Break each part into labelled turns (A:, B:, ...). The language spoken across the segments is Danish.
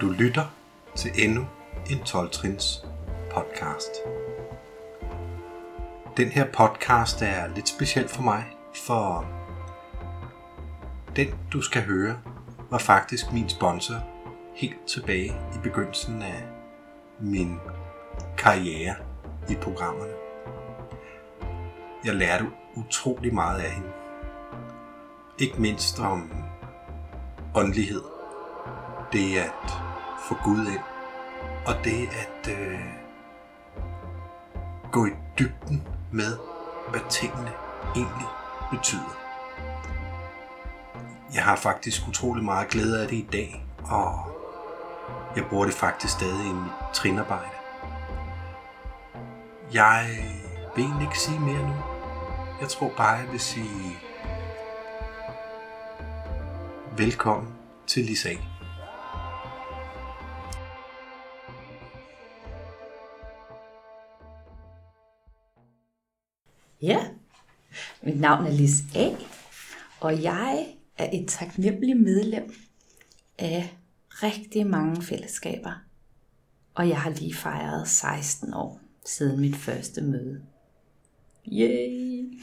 A: Du lytter til endnu en 12-trins podcast. Den her podcast er lidt speciel for mig, for den du skal høre var faktisk min sponsor helt tilbage i begyndelsen af min karriere i programmerne. Jeg lærte utrolig meget af hende. Ikke mindst om åndelighed. Det at for Gud ind. Og det at øh, gå i dybden med, hvad tingene egentlig betyder. Jeg har faktisk utrolig meget glæde af det i dag, og jeg bruger det faktisk stadig i mit trinarbejde. Jeg vil egentlig ikke sige mere nu. Jeg tror bare, jeg vil sige velkommen til Lisa.
B: Mit navn er Lis A, og jeg er et taknemmeligt medlem af rigtig mange fællesskaber. Og jeg har lige fejret 16 år siden mit første møde. Yay!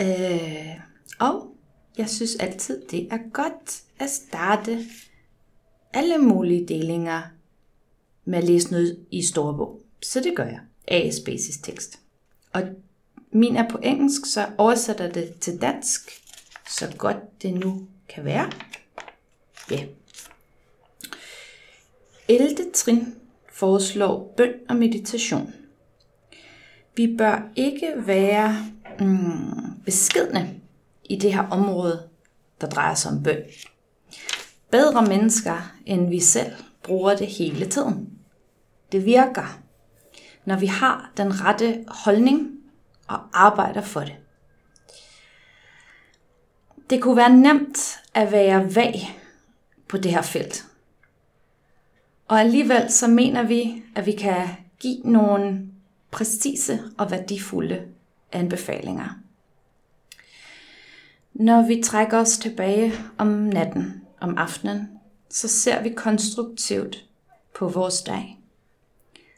B: Øh, og jeg synes altid, det er godt at starte alle mulige delinger med at læse noget i storbog. Så det gør jeg. AS Basis tekst. Og min er på engelsk, så oversætter det til dansk, så godt det nu kan være. Ja. 11. trin foreslår bøn og meditation. Vi bør ikke være mm, beskedne i det her område, der drejer sig om bøn. Bedre mennesker end vi selv bruger det hele tiden. Det virker, når vi har den rette holdning og arbejder for det. Det kunne være nemt at være vag på det her felt. Og alligevel så mener vi, at vi kan give nogle præcise og værdifulde anbefalinger. Når vi trækker os tilbage om natten, om aftenen, så ser vi konstruktivt på vores dag.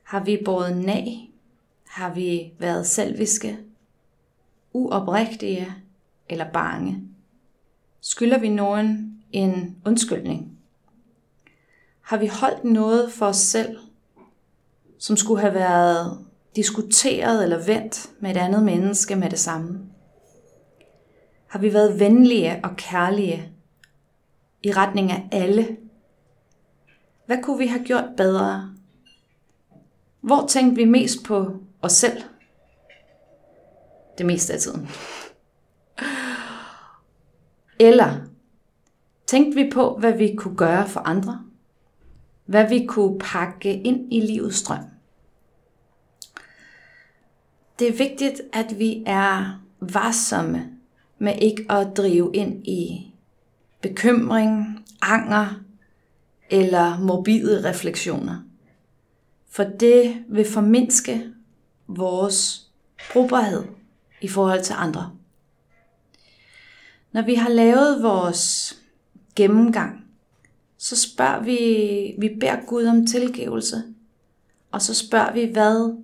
B: Har vi båret nag? Har vi været selviske? Uoprigtige eller bange? Skylder vi nogen en undskyldning? Har vi holdt noget for os selv, som skulle have været diskuteret eller vendt med et andet menneske med det samme? Har vi været venlige og kærlige i retning af alle? Hvad kunne vi have gjort bedre? Hvor tænkte vi mest på os selv? Det meste af tiden. Eller tænkte vi på, hvad vi kunne gøre for andre? Hvad vi kunne pakke ind i livets strøm? Det er vigtigt, at vi er varsomme med ikke at drive ind i bekymring, anger eller morbide refleksioner. For det vil formindske vores brugbarhed i forhold til andre. Når vi har lavet vores gennemgang, så spørger vi, vi beder Gud om tilgivelse, og så spørger vi, hvad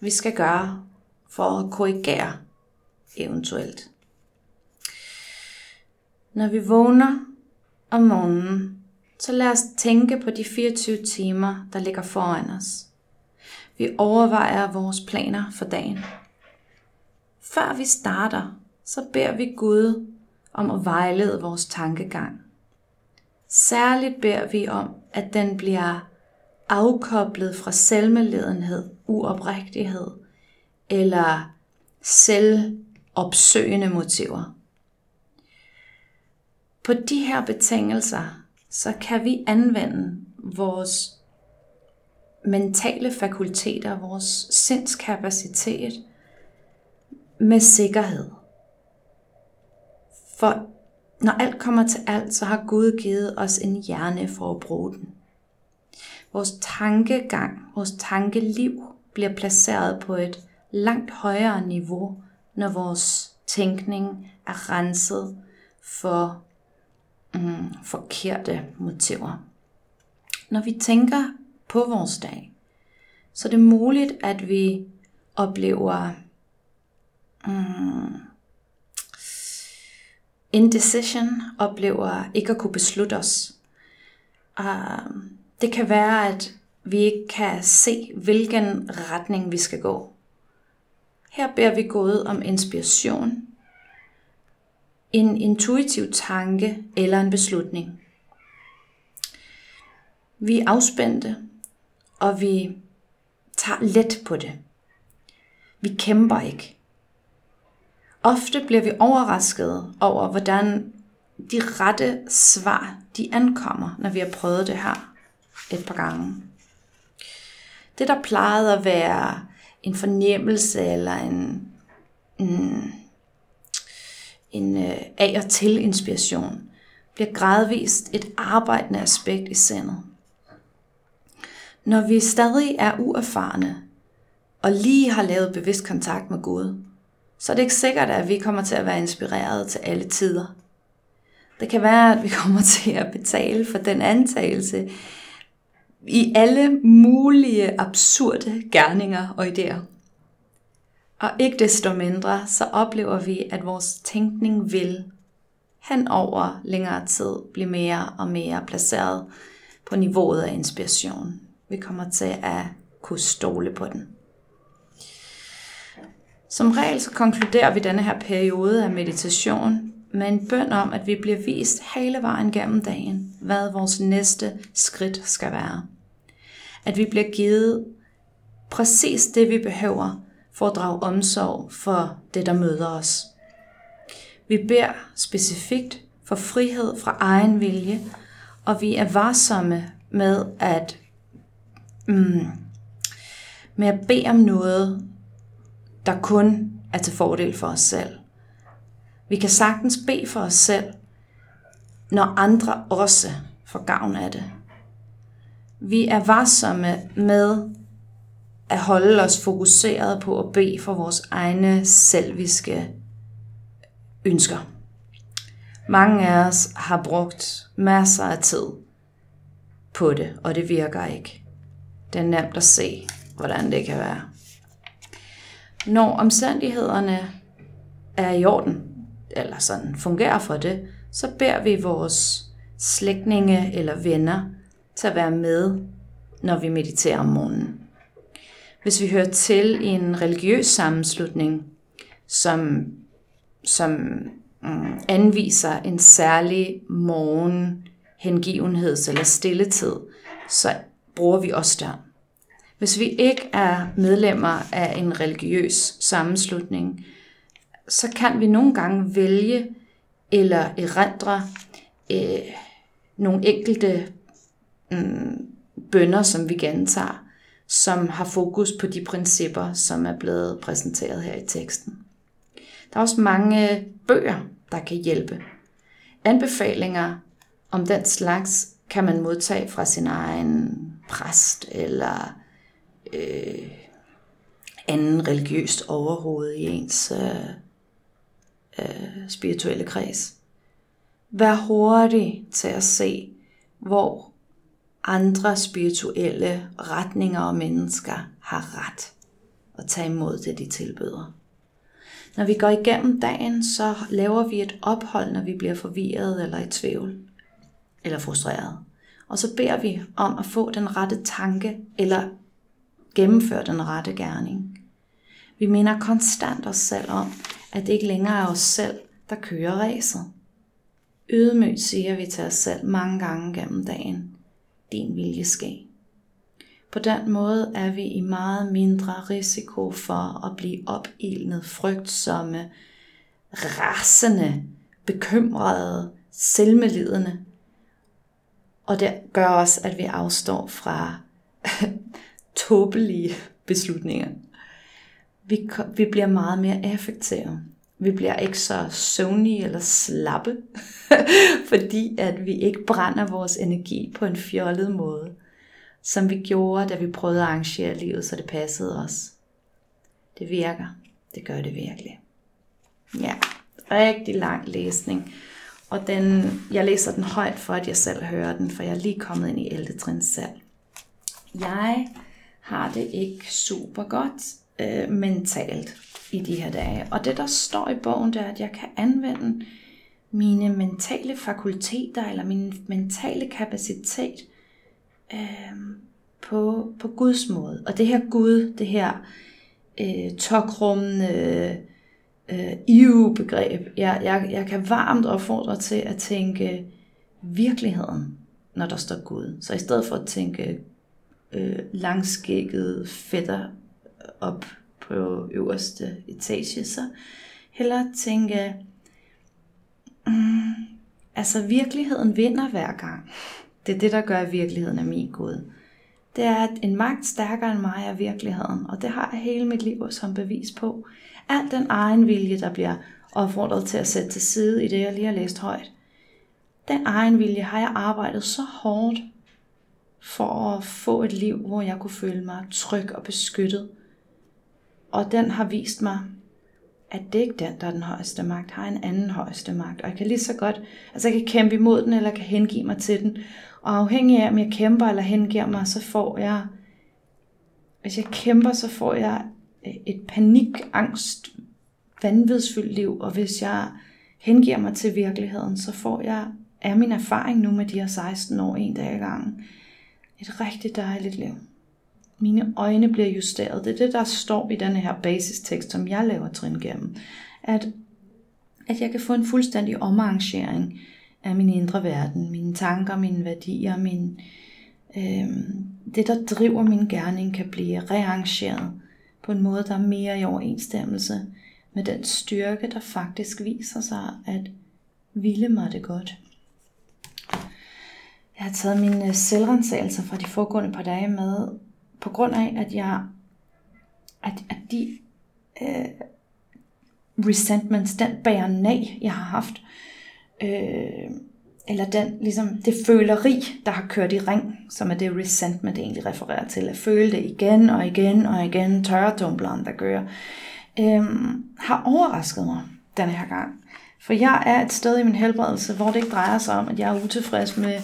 B: vi skal gøre for at korrigere eventuelt. Når vi vågner om morgenen, så lad os tænke på de 24 timer, der ligger foran os. Vi overvejer vores planer for dagen. Før vi starter, så beder vi Gud om at vejlede vores tankegang. Særligt beder vi om, at den bliver afkoblet fra selvmeledenhed, uoprigtighed eller selvopsøgende motiver. På de her betingelser, så kan vi anvende vores mentale fakulteter, vores sindskapacitet med sikkerhed. For når alt kommer til alt, så har Gud givet os en hjerne for at bruge den. Vores tankegang, vores tankeliv bliver placeret på et langt højere niveau, når vores tænkning er renset for mm, forkerte motiver. Når vi tænker på vores dag, så er det muligt, at vi oplever mm, indecision, oplever ikke at kunne beslutte os. Uh, det kan være, at vi ikke kan se, hvilken retning vi skal gå. Her beder vi Gud om inspiration, en intuitiv tanke eller en beslutning. Vi er afspændte, og vi tager let på det. Vi kæmper ikke. Ofte bliver vi overrasket over, hvordan de rette svar, de ankommer, når vi har prøvet det her et par gange. Det, der plejede at være en fornemmelse eller en, en, en øh, af og til inspiration, bliver gradvist et arbejdende aspekt i sindet. Når vi stadig er uerfarne og lige har lavet bevidst kontakt med Gud, så er det ikke sikkert, at vi kommer til at være inspireret til alle tider. Det kan være, at vi kommer til at betale for den antagelse i alle mulige absurde gerninger og idéer. Og ikke desto mindre, så oplever vi, at vores tænkning vil hen over længere tid blive mere og mere placeret på niveauet af inspiration. Vi kommer til at kunne stole på den. Som regel så konkluderer vi denne her periode af meditation med en bøn om, at vi bliver vist hele vejen gennem dagen, hvad vores næste skridt skal være. At vi bliver givet præcis det, vi behøver for at drage omsorg for det, der møder os. Vi beder specifikt for frihed fra egen vilje, og vi er varsomme med at, mm, med at bede om noget, der kun er til fordel for os selv. Vi kan sagtens bede for os selv, når andre også får gavn af det. Vi er varsomme med at holde os fokuseret på at bede for vores egne selviske ønsker. Mange af os har brugt masser af tid på det, og det virker ikke. Det er nemt at se, hvordan det kan være. Når omstændighederne er i orden, eller sådan fungerer for det, så beder vi vores slægtninge eller venner til at være med, når vi mediterer om morgenen. Hvis vi hører til i en religiøs sammenslutning, som, som mm, anviser en særlig morgen hengivenheds- eller stilletid, så bruger vi også der. Hvis vi ikke er medlemmer af en religiøs sammenslutning, så kan vi nogle gange vælge eller erindre øh, nogle enkelte mm, bønder, som vi gentager, som har fokus på de principper, som er blevet præsenteret her i teksten. Der er også mange bøger, der kan hjælpe. Anbefalinger om den slags kan man modtage fra sin egen præst eller øh, anden religiøst overhoved i ens øh, øh, spirituelle kreds. Vær hurtig til at se, hvor andre spirituelle retninger og mennesker har ret og tage imod det, de tilbyder. Når vi går igennem dagen, så laver vi et ophold, når vi bliver forvirret eller i tvivl eller frustreret. Og så beder vi om at få den rette tanke eller gennemføre den rette gerning. Vi minder konstant os selv om, at det ikke længere er os selv, der kører ræset. Ydmygt siger vi til os selv mange gange gennem dagen, din vilje ske. På den måde er vi i meget mindre risiko for at blive opildnet, frygtsomme, rasende, bekymrede, selvmelidende og det gør også, at vi afstår fra tåbelige beslutninger. Vi, vi bliver meget mere effektive. Vi bliver ikke så søvnige eller slappe, fordi at vi ikke brænder vores energi på en fjollet måde, som vi gjorde, da vi prøvede at arrangere livet, så det passede os. Det virker. Det gør det virkelig. Ja, rigtig lang læsning og den, jeg læser den højt for, at jeg selv hører den, for jeg er lige kommet ind i 11. trin selv. Jeg har det ikke super godt øh, mentalt i de her dage. Og det, der står i bogen, det er, at jeg kan anvende mine mentale fakulteter, eller min mentale kapacitet, øh, på, på Guds måde. Og det her Gud, det her øh, tokrummende øh, EU-begreb, jeg, jeg, jeg kan varmt opfordre til at tænke virkeligheden, når der står Gud. Så i stedet for at tænke øh, langskægget fætter op på øverste etage, så hellere tænke, mm, altså virkeligheden vinder hver gang. Det er det, der gør virkeligheden er min Gud. Det er, at en magt stærkere end mig er virkeligheden, og det har jeg hele mit liv som bevis på. Al den egen vilje, der bliver opfordret til at sætte til side i det, jeg lige har læst højt. Den egen vilje har jeg arbejdet så hårdt for at få et liv, hvor jeg kunne føle mig tryg og beskyttet. Og den har vist mig, at det ikke den, der er den højeste magt, har en anden højeste magt. Og jeg kan lige så godt, altså jeg kan kæmpe imod den, eller kan hengive mig til den. Og afhængig af, om jeg kæmper eller hengiver mig, så får jeg, hvis jeg kæmper, så får jeg Øh, et panik, angst, vanvidsfyldt liv. Og hvis jeg hengiver mig til virkeligheden, så får jeg, er min erfaring nu med de her 16 år en dag i gangen, et rigtig dejligt liv. Mine øjne bliver justeret. Det er det, der står i denne her basistekst, som jeg laver trin gennem. At, at jeg kan få en fuldstændig omarrangering af min indre verden, mine tanker, mine værdier, min, øh, det, der driver min gerning, kan blive rearrangeret på en måde, der er mere i overensstemmelse med den styrke, der faktisk viser sig at ville mig det godt. Jeg har taget mine øh, selvrensagelser fra de foregående par dage med, på grund af, at jeg, at, at de øh, resentments, den bærenag, jeg har haft, øh, eller den, ligesom det føleri, der har kørt i ring, som er det resentment egentlig refererer til, at føle det igen og igen og igen, tørredumpleren der gør, øhm, har overrasket mig denne her gang. For jeg er et sted i min helbredelse, hvor det ikke drejer sig om, at jeg er utilfreds med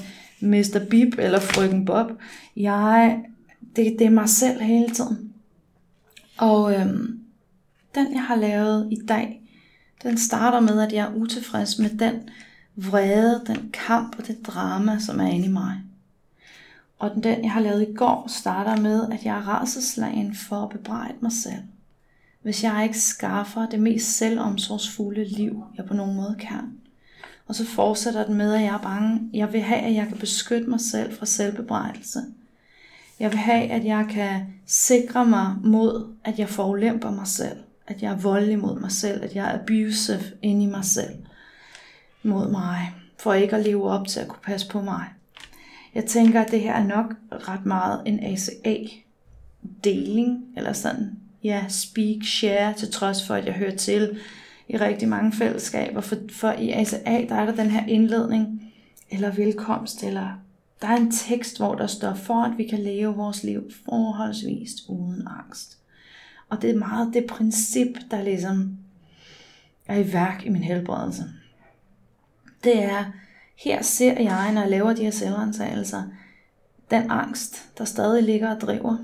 B: Mr. Bip eller Frøken Bob. Jeg, det, det er mig selv hele tiden. Og øhm, den jeg har lavet i dag, den starter med, at jeg er utilfreds med den vrede, den kamp og det drama, som er inde i mig. Og den, jeg har lavet i går, starter med, at jeg er rædselslagen for at bebrejde mig selv. Hvis jeg ikke skaffer det mest selvomsorgsfulde liv, jeg på nogen måde kan. Og så fortsætter den med, at jeg er bange. Jeg vil have, at jeg kan beskytte mig selv fra selvbebrejdelse. Jeg vil have, at jeg kan sikre mig mod, at jeg forulemper mig selv. At jeg er voldelig mod mig selv. At jeg er abusive inde i mig selv. Mod mig. For ikke at leve op til at kunne passe på mig. Jeg tænker, at det her er nok ret meget en ACA-deling. Eller sådan, ja, speak, share, til trods for, at jeg hører til i rigtig mange fællesskaber. For, for i ACA, der er der den her indledning, eller velkomst, eller der er en tekst, hvor der står, for at vi kan leve vores liv forholdsvist uden angst. Og det er meget det princip, der ligesom er i værk i min helbredelse. Det er, her ser jeg, når jeg laver de her selvrensagelser, den angst, der stadig ligger og driver,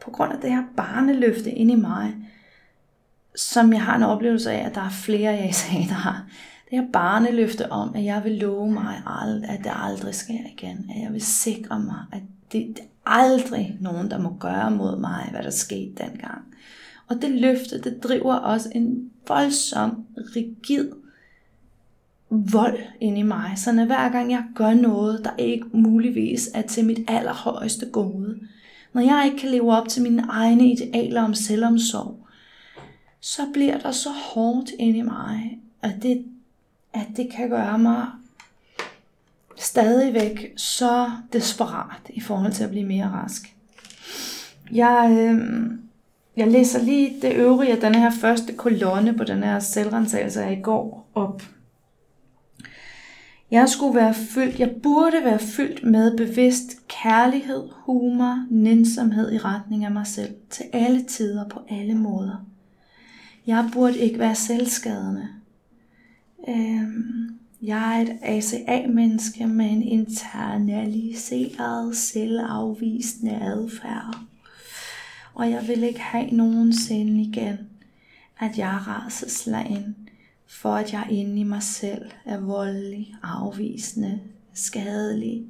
B: på grund af det her barneløfte inde i mig, som jeg har en oplevelse af, at der er flere jeg sagen, der har. Det her barneløfte om, at jeg vil love mig, at det aldrig sker igen. At jeg vil sikre mig, at det, det er aldrig nogen, der må gøre mod mig, hvad der skete dengang. Og det løfte, det driver også en voldsom, rigid vold ind i mig. Så når hver gang jeg gør noget, der ikke muligvis er til mit allerhøjeste gode, når jeg ikke kan leve op til mine egne idealer om selvomsorg, så bliver der så hårdt ind i mig, at det, at det kan gøre mig stadigvæk så desperat i forhold til at blive mere rask. Jeg, øh, jeg læser lige det øvrige af den her første kolonne på den her selvrensagelse af i går op. Jeg skulle være fyldt, jeg burde være fyldt med bevidst kærlighed, humor, nænsomhed i retning af mig selv, til alle tider på alle måder. Jeg burde ikke være selvskadende. Øhm, Jeg er et ACA-menneske med en internaliseret, selvafvisende adfærd. Og jeg vil ikke have nogensinde igen, at jeg er raseslagen, for at jeg inde i mig selv er voldelig, afvisende, skadelig,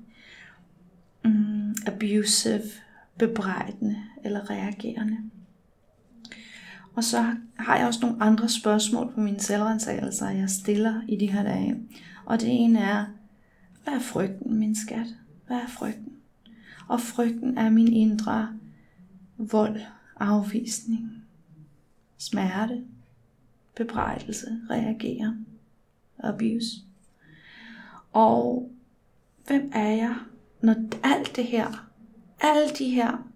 B: mm, abusive, bebrejdende eller reagerende. Og så har jeg også nogle andre spørgsmål på mine selvrensagelser, jeg stiller i de her dage. Og det ene er, hvad er frygten, min skat? Hvad er frygten? Og frygten er min indre vold, afvisning, smerte, bebrejdelse, reagere, abuse. Og hvem er jeg, når alt det her, alle de her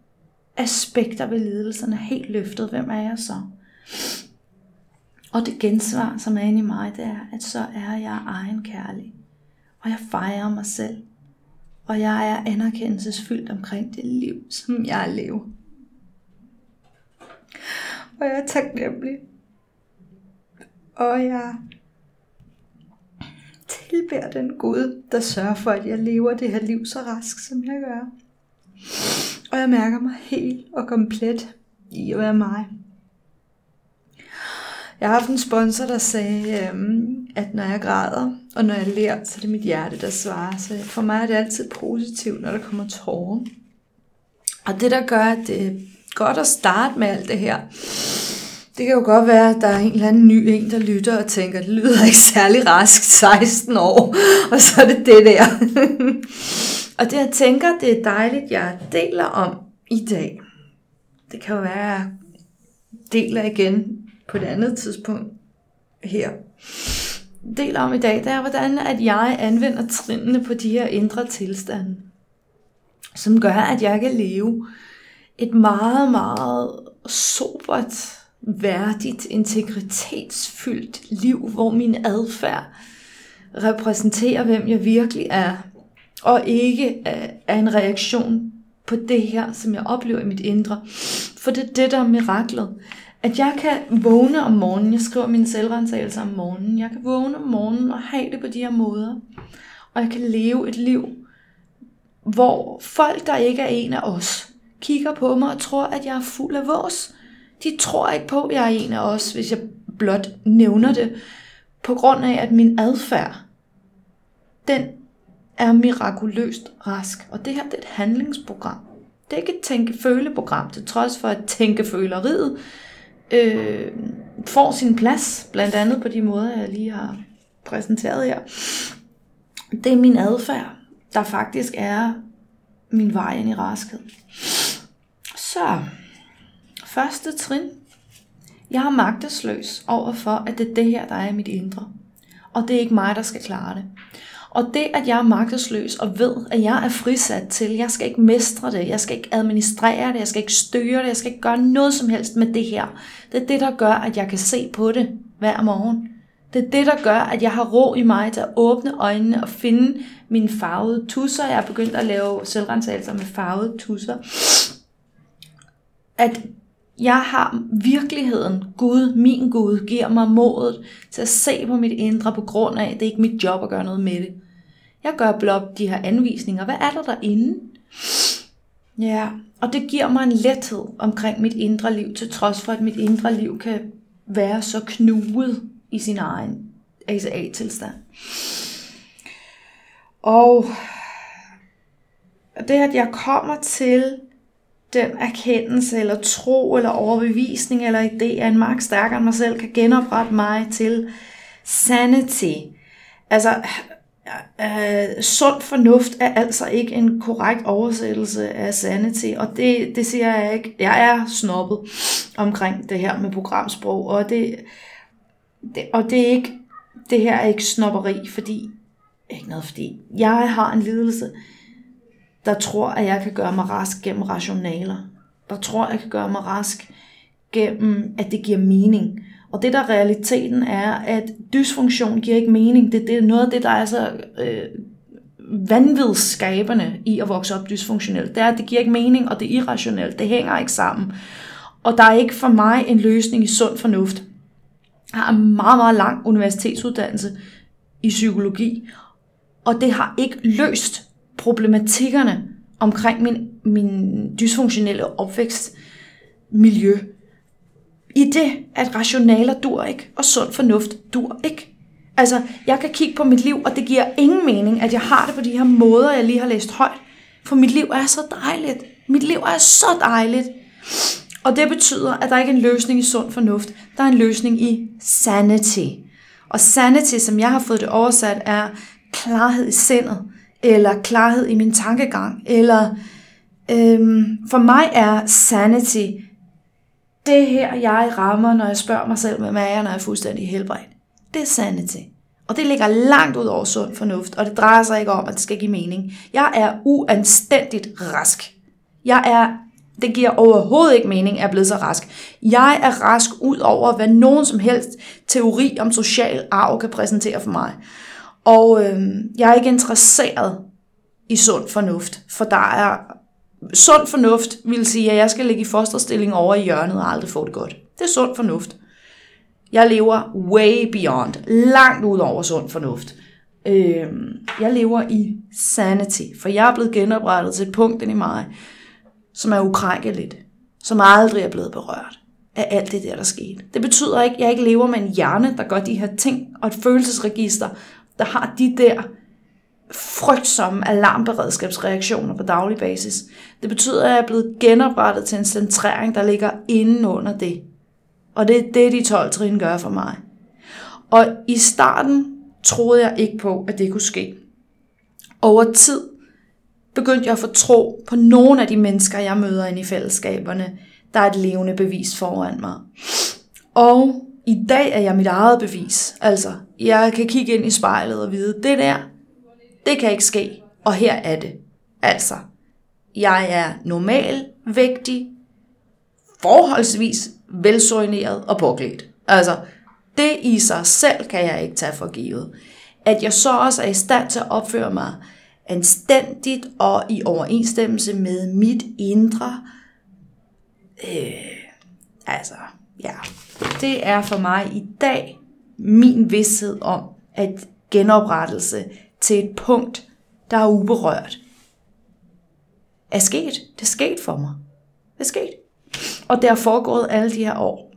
B: aspekter ved lidelserne er helt løftet, hvem er jeg så? Og det gensvar, som er inde i mig, det er, at så er jeg egen kærlig. Og jeg fejrer mig selv. Og jeg er anerkendelsesfyldt omkring det liv, som jeg lever. Og jeg er taknemmelig. Og jeg tilbærer den Gud, der sørger for, at jeg lever det her liv så rask, som jeg gør. Og jeg mærker mig helt og komplet i at være mig. Jeg har haft en sponsor, der sagde, øhm, at når jeg græder, og når jeg lærer, så er det mit hjerte, der svarer. Så for mig er det altid positivt, når der kommer tårer. Og det, der gør, at det er godt at starte med alt det her, det kan jo godt være, at der er en eller anden ny en, der lytter og tænker, det lyder ikke særlig rask, 16 år, og så er det det der. og det jeg tænker, det er dejligt, jeg deler om i dag. Det kan jo være, at jeg deler igen på et andet tidspunkt her. Deler om i dag, det er, hvordan at jeg anvender trinene på de her indre tilstande, som gør, at jeg kan leve et meget, meget sobert, værdigt, integritetsfyldt liv, hvor min adfærd repræsenterer, hvem jeg virkelig er, og ikke er en reaktion på det her, som jeg oplever i mit indre. For det er det, der er miraklet. At jeg kan vågne om morgenen, jeg skriver mine selvrensagelser om morgenen, jeg kan vågne om morgenen og have det på de her måder. Og jeg kan leve et liv, hvor folk, der ikke er en af os, kigger på mig og tror, at jeg er fuld af vores. De tror ikke på, at jeg er en af os, hvis jeg blot nævner det, på grund af, at min adfærd, den er mirakuløst rask. Og det her det er et handlingsprogram. Det er ikke et tænke-føle-program, til trods for at tænke-føleriet øh, får sin plads, blandt andet på de måder, jeg lige har præsenteret her. Det er min adfærd, der faktisk er min vej ind i raskhed. Så, første trin. Jeg er magtesløs over for, at det er det her, der er i mit indre. Og det er ikke mig, der skal klare det. Og det, at jeg er magtesløs og ved, at jeg er frisat til, jeg skal ikke mestre det, jeg skal ikke administrere det, jeg skal ikke styre det, jeg skal ikke gøre noget som helst med det her. Det er det, der gør, at jeg kan se på det hver morgen. Det er det, der gør, at jeg har ro i mig til at åbne øjnene og finde mine farvede tusser. Jeg er begyndt at lave selvrensagelser med farvede tusser. At jeg har virkeligheden, Gud, min Gud, giver mig modet til at se på mit indre på grund af, at det er ikke mit job at gøre noget med det. Jeg gør blot de her anvisninger. Hvad er der derinde? Ja, og det giver mig en lethed omkring mit indre liv, til trods for, at mit indre liv kan være så knuget i sin egen ACA-tilstand. Og det, at jeg kommer til den erkendelse, eller tro, eller overbevisning, eller idé af en magt stærkere end mig selv, kan genoprette mig til sanity. Altså, øh, øh, sund fornuft er altså ikke en korrekt oversættelse af sanity, og det, det siger jeg ikke. Jeg er snobbet omkring det her med programsprog, og det, det, og det er ikke, det her er ikke snobberi, fordi, ikke noget fordi, jeg har en lidelse, der tror, at jeg kan gøre mig rask gennem rationaler. Der tror, at jeg kan gøre mig rask gennem, at det giver mening. Og det der realiteten er, at dysfunktion giver ikke mening. Det, det er noget af det, der er så øh, vanvidsskabende i at vokse op dysfunktionelt. Det er, at det giver ikke mening, og det er irrationelt. Det hænger ikke sammen. Og der er ikke for mig en løsning i sund fornuft. Jeg har en meget, meget lang universitetsuddannelse i psykologi, og det har ikke løst problematikkerne omkring min, min dysfunktionelle opvækstmiljø. I det, at rationaler dur ikke, og sund fornuft dur ikke. Altså, jeg kan kigge på mit liv, og det giver ingen mening, at jeg har det på de her måder, jeg lige har læst højt. For mit liv er så dejligt. Mit liv er så dejligt. Og det betyder, at der ikke er en løsning i sund fornuft. Der er en løsning i sanity. Og sanity, som jeg har fået det oversat, er klarhed i sindet, eller klarhed i min tankegang, eller øhm, for mig er sanity det her, jeg rammer, når jeg spørger mig selv, hvem er jeg, når jeg er fuldstændig helbredt. Det er sanity. Og det ligger langt ud over sund fornuft, og det drejer sig ikke om, at det skal give mening. Jeg er uanstændigt rask. Jeg er, det giver overhovedet ikke mening, at jeg er blevet så rask. Jeg er rask ud over, hvad nogen som helst teori om social arv kan præsentere for mig. Og øh, jeg er ikke interesseret i sund fornuft, for der er sund fornuft vil sige, at jeg skal ligge i fosterstilling over i hjørnet og aldrig få det godt. Det er sund fornuft. Jeg lever way beyond, langt ud over sund fornuft. Øh, jeg lever i sanity, for jeg er blevet genoprettet til et punkt i mig, som er ukrænkeligt, som aldrig er blevet berørt af alt det der, der skete. Det betyder ikke, at jeg ikke lever med en hjerne, der gør de her ting, og et følelsesregister, der har de der frygtsomme alarmberedskabsreaktioner på daglig basis. Det betyder, at jeg er blevet genoprettet til en centrering, der ligger inden under det. Og det er det, de 12 trin gør for mig. Og i starten troede jeg ikke på, at det kunne ske. Over tid begyndte jeg at få tro på nogle af de mennesker, jeg møder inde i fællesskaberne, der er et levende bevis foran mig. Og i dag er jeg mit eget bevis. Altså, jeg kan kigge ind i spejlet og vide, det der, det kan ikke ske. Og her er det. Altså, jeg er normal, vægtig, forholdsvis velsorineret og påklædt. Altså, det i sig selv kan jeg ikke tage for givet. At jeg så også er i stand til at opføre mig anstændigt og i overensstemmelse med mit indre. Øh, altså, ja. Det er for mig i dag min vidshed om, at genoprettelse til et punkt, der er uberørt, er sket. Det er sket for mig. Det er sket. Og det har foregået alle de her år.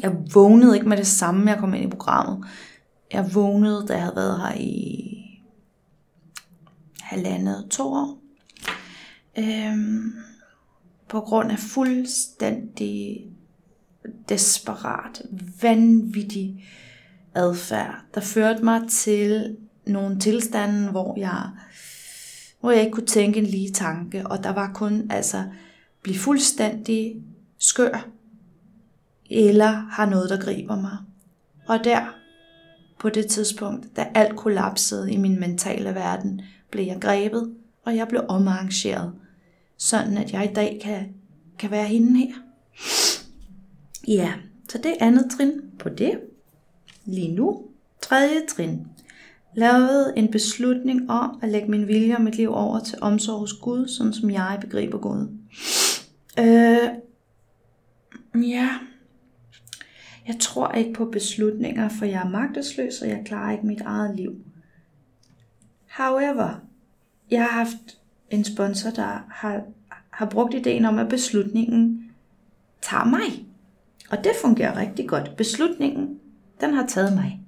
B: Jeg vågnede ikke med det samme, jeg kom ind i programmet. Jeg vågnede, da jeg havde været her i halvandet, to år. Øhm, på grund af fuldstændig desperat, vanvittig adfærd, der førte mig til nogle tilstande, hvor jeg, hvor jeg ikke kunne tænke en lige tanke, og der var kun altså blive fuldstændig skør, eller har noget, der griber mig. Og der, på det tidspunkt, da alt kollapsede i min mentale verden, blev jeg grebet, og jeg blev omarrangeret, sådan at jeg i dag kan, kan være hende her. Ja, så det er andet trin på det. Lige nu, tredje trin. Lavede en beslutning om at lægge min vilje og mit liv over til omsorg hos Gud, sådan som jeg begriber Gud. Øh, ja, jeg tror ikke på beslutninger, for jeg er magtesløs, og jeg klarer ikke mit eget liv. However, jeg har haft en sponsor, der har, har brugt ideen om, at beslutningen tager mig. Og det fungerer rigtig godt. Beslutningen, den har taget mig.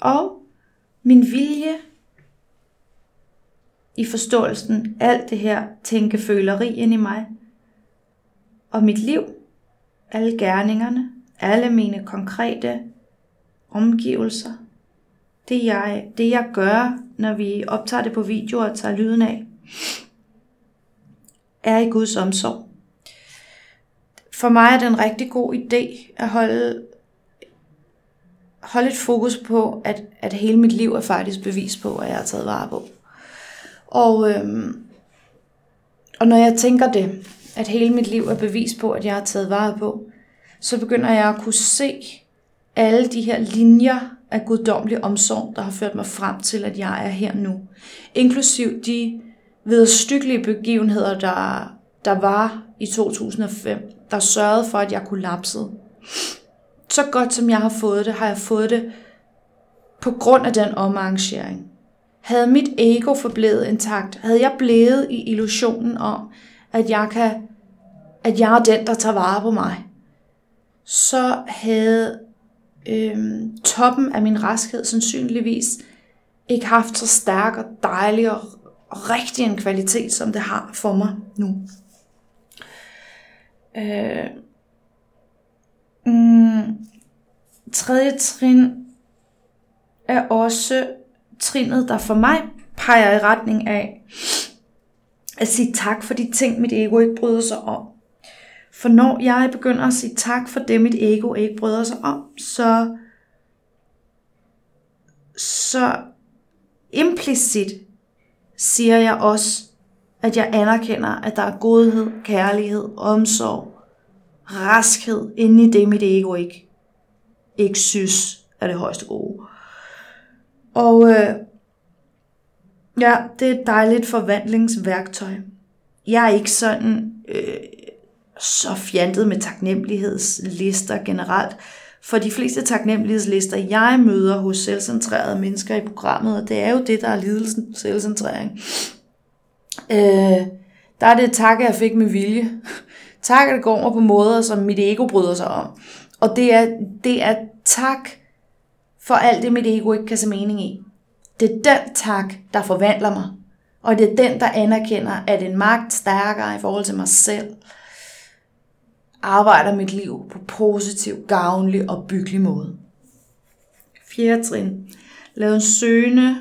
B: Og min vilje i forståelsen, alt det her tænkeføleri ind i mig, og mit liv, alle gerningerne, alle mine konkrete omgivelser, det jeg, det jeg gør, når vi optager det på video og tager lyden af, er i Guds omsorg. For mig er det en rigtig god idé at holde, holde et fokus på, at, at hele mit liv er faktisk bevis på, at jeg har taget vare på. Og, øhm, og når jeg tænker det, at hele mit liv er bevis på, at jeg har taget vare på, så begynder jeg at kunne se alle de her linjer af guddommelig omsorg, der har ført mig frem til, at jeg er her nu. Inklusiv de vederstykkelige begivenheder, der, der var i 2005, der sørgede for, at jeg kollapsede. Så godt som jeg har fået det, har jeg fået det på grund af den omarrangering, havde mit ego forblevet intakt, havde jeg blevet i illusionen om, at jeg, kan, at jeg er den, der tager vare på mig, så havde øhm, toppen af min raskhed sandsynligvis ikke haft så stærk og dejlig og, rigtig en kvalitet, som det har for mig nu. Øh, mm, tredje trin er også trinet, der for mig peger i retning af at sige tak for de ting, mit ego ikke bryder sig om. For når jeg begynder at sige tak for det, mit ego ikke bryder sig om, så, så implicit siger jeg også, at jeg anerkender, at der er godhed, kærlighed, omsorg, raskhed inde i det, mit ego ikke, ikke synes er det højeste gode. Og øh, ja, det er et dejligt forvandlingsværktøj. Jeg er ikke sådan øh, så fjantet med taknemmelighedslister generelt. For de fleste taknemmelighedslister, jeg møder hos selvcentrerede mennesker i programmet, og det er jo det, der er lidelsen, selvcentrering. Øh, der er det tak, jeg fik med vilje. Tak, at det går over på måder, som mit ego bryder sig om. Og det er, det er tak for alt det, mit ego ikke kan se mening i. Det er den tak, der forvandler mig. Og det er den, der anerkender, at en magt stærkere i forhold til mig selv, arbejder mit liv på positiv, gavnlig og byggelig måde. Fjerde trin. Lav en søgende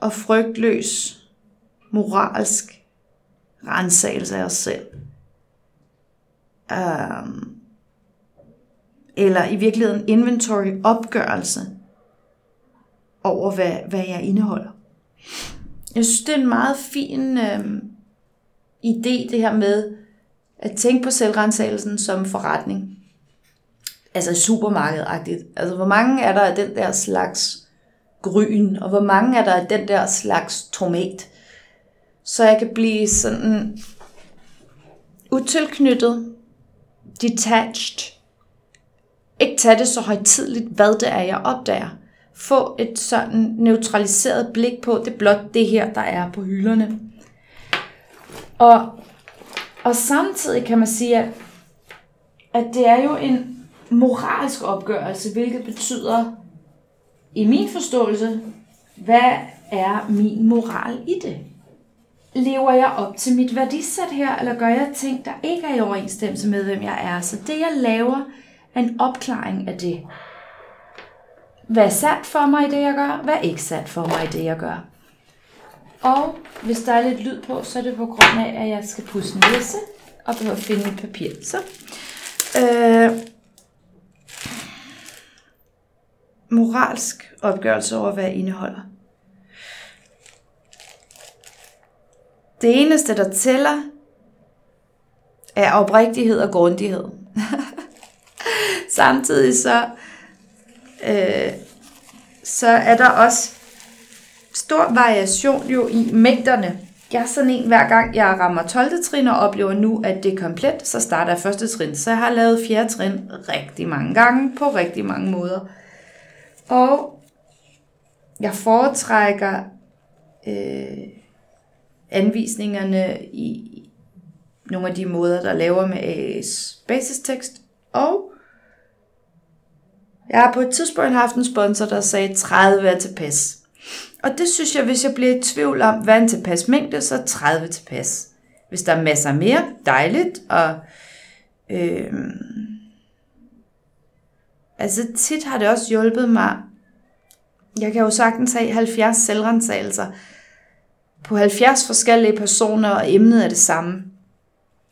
B: og frygtløs moralsk rensagelse af os selv. Um, eller i virkeligheden inventory opgørelse over, hvad, hvad jeg indeholder. Jeg synes, det er en meget fin øhm, idé, det her med at tænke på selvrensagelsen som forretning. Altså supermarkedagtigt. Altså, hvor mange er der af den der slags gryn, og hvor mange er der af den der slags tomat? Så jeg kan blive sådan utilknyttet, detached, ikke tage det så højtidligt, hvad det er, jeg opdager. Få et sådan neutraliseret blik på, det er blot det her, der er på hylderne. Og, og samtidig kan man sige, at, at det er jo en moralsk opgørelse, hvilket betyder, i min forståelse, hvad er min moral i det? Lever jeg op til mit værdisæt her, eller gør jeg ting, der ikke er i overensstemmelse med, hvem jeg er? Så det, jeg laver, en opklaring af det. Hvad er sandt for mig i det, jeg gør? Hvad er ikke sandt for mig i det, jeg gør? Og hvis der er lidt lyd på, så er det på grund af, at jeg skal pusse næse og behøver at finde et papir. Så, øh, moralsk opgørelse over, hvad jeg indeholder. Det eneste, der tæller, er oprigtighed og grundighed. Samtidig så, øh, så er der også stor variation jo i mængderne. Jeg er sådan en, hver gang jeg rammer 12. trin og oplever nu, at det er komplet, så starter jeg første trin. Så jeg har lavet fjerde trin rigtig mange gange på rigtig mange måder. Og jeg foretrækker øh, anvisningerne i nogle af de måder, der laver med AA's basistekst, og jeg har på et tidspunkt haft en sponsor, der sagde 30 er tilpas. Og det synes jeg, hvis jeg bliver i tvivl om, hvad en tilpas mængde, så 30 tilpas. Hvis der er masser mere, dejligt. Og, øh, altså tit har det også hjulpet mig. Jeg kan jo sagtens have 70 selvrensagelser på 70 forskellige personer, og emnet er det samme.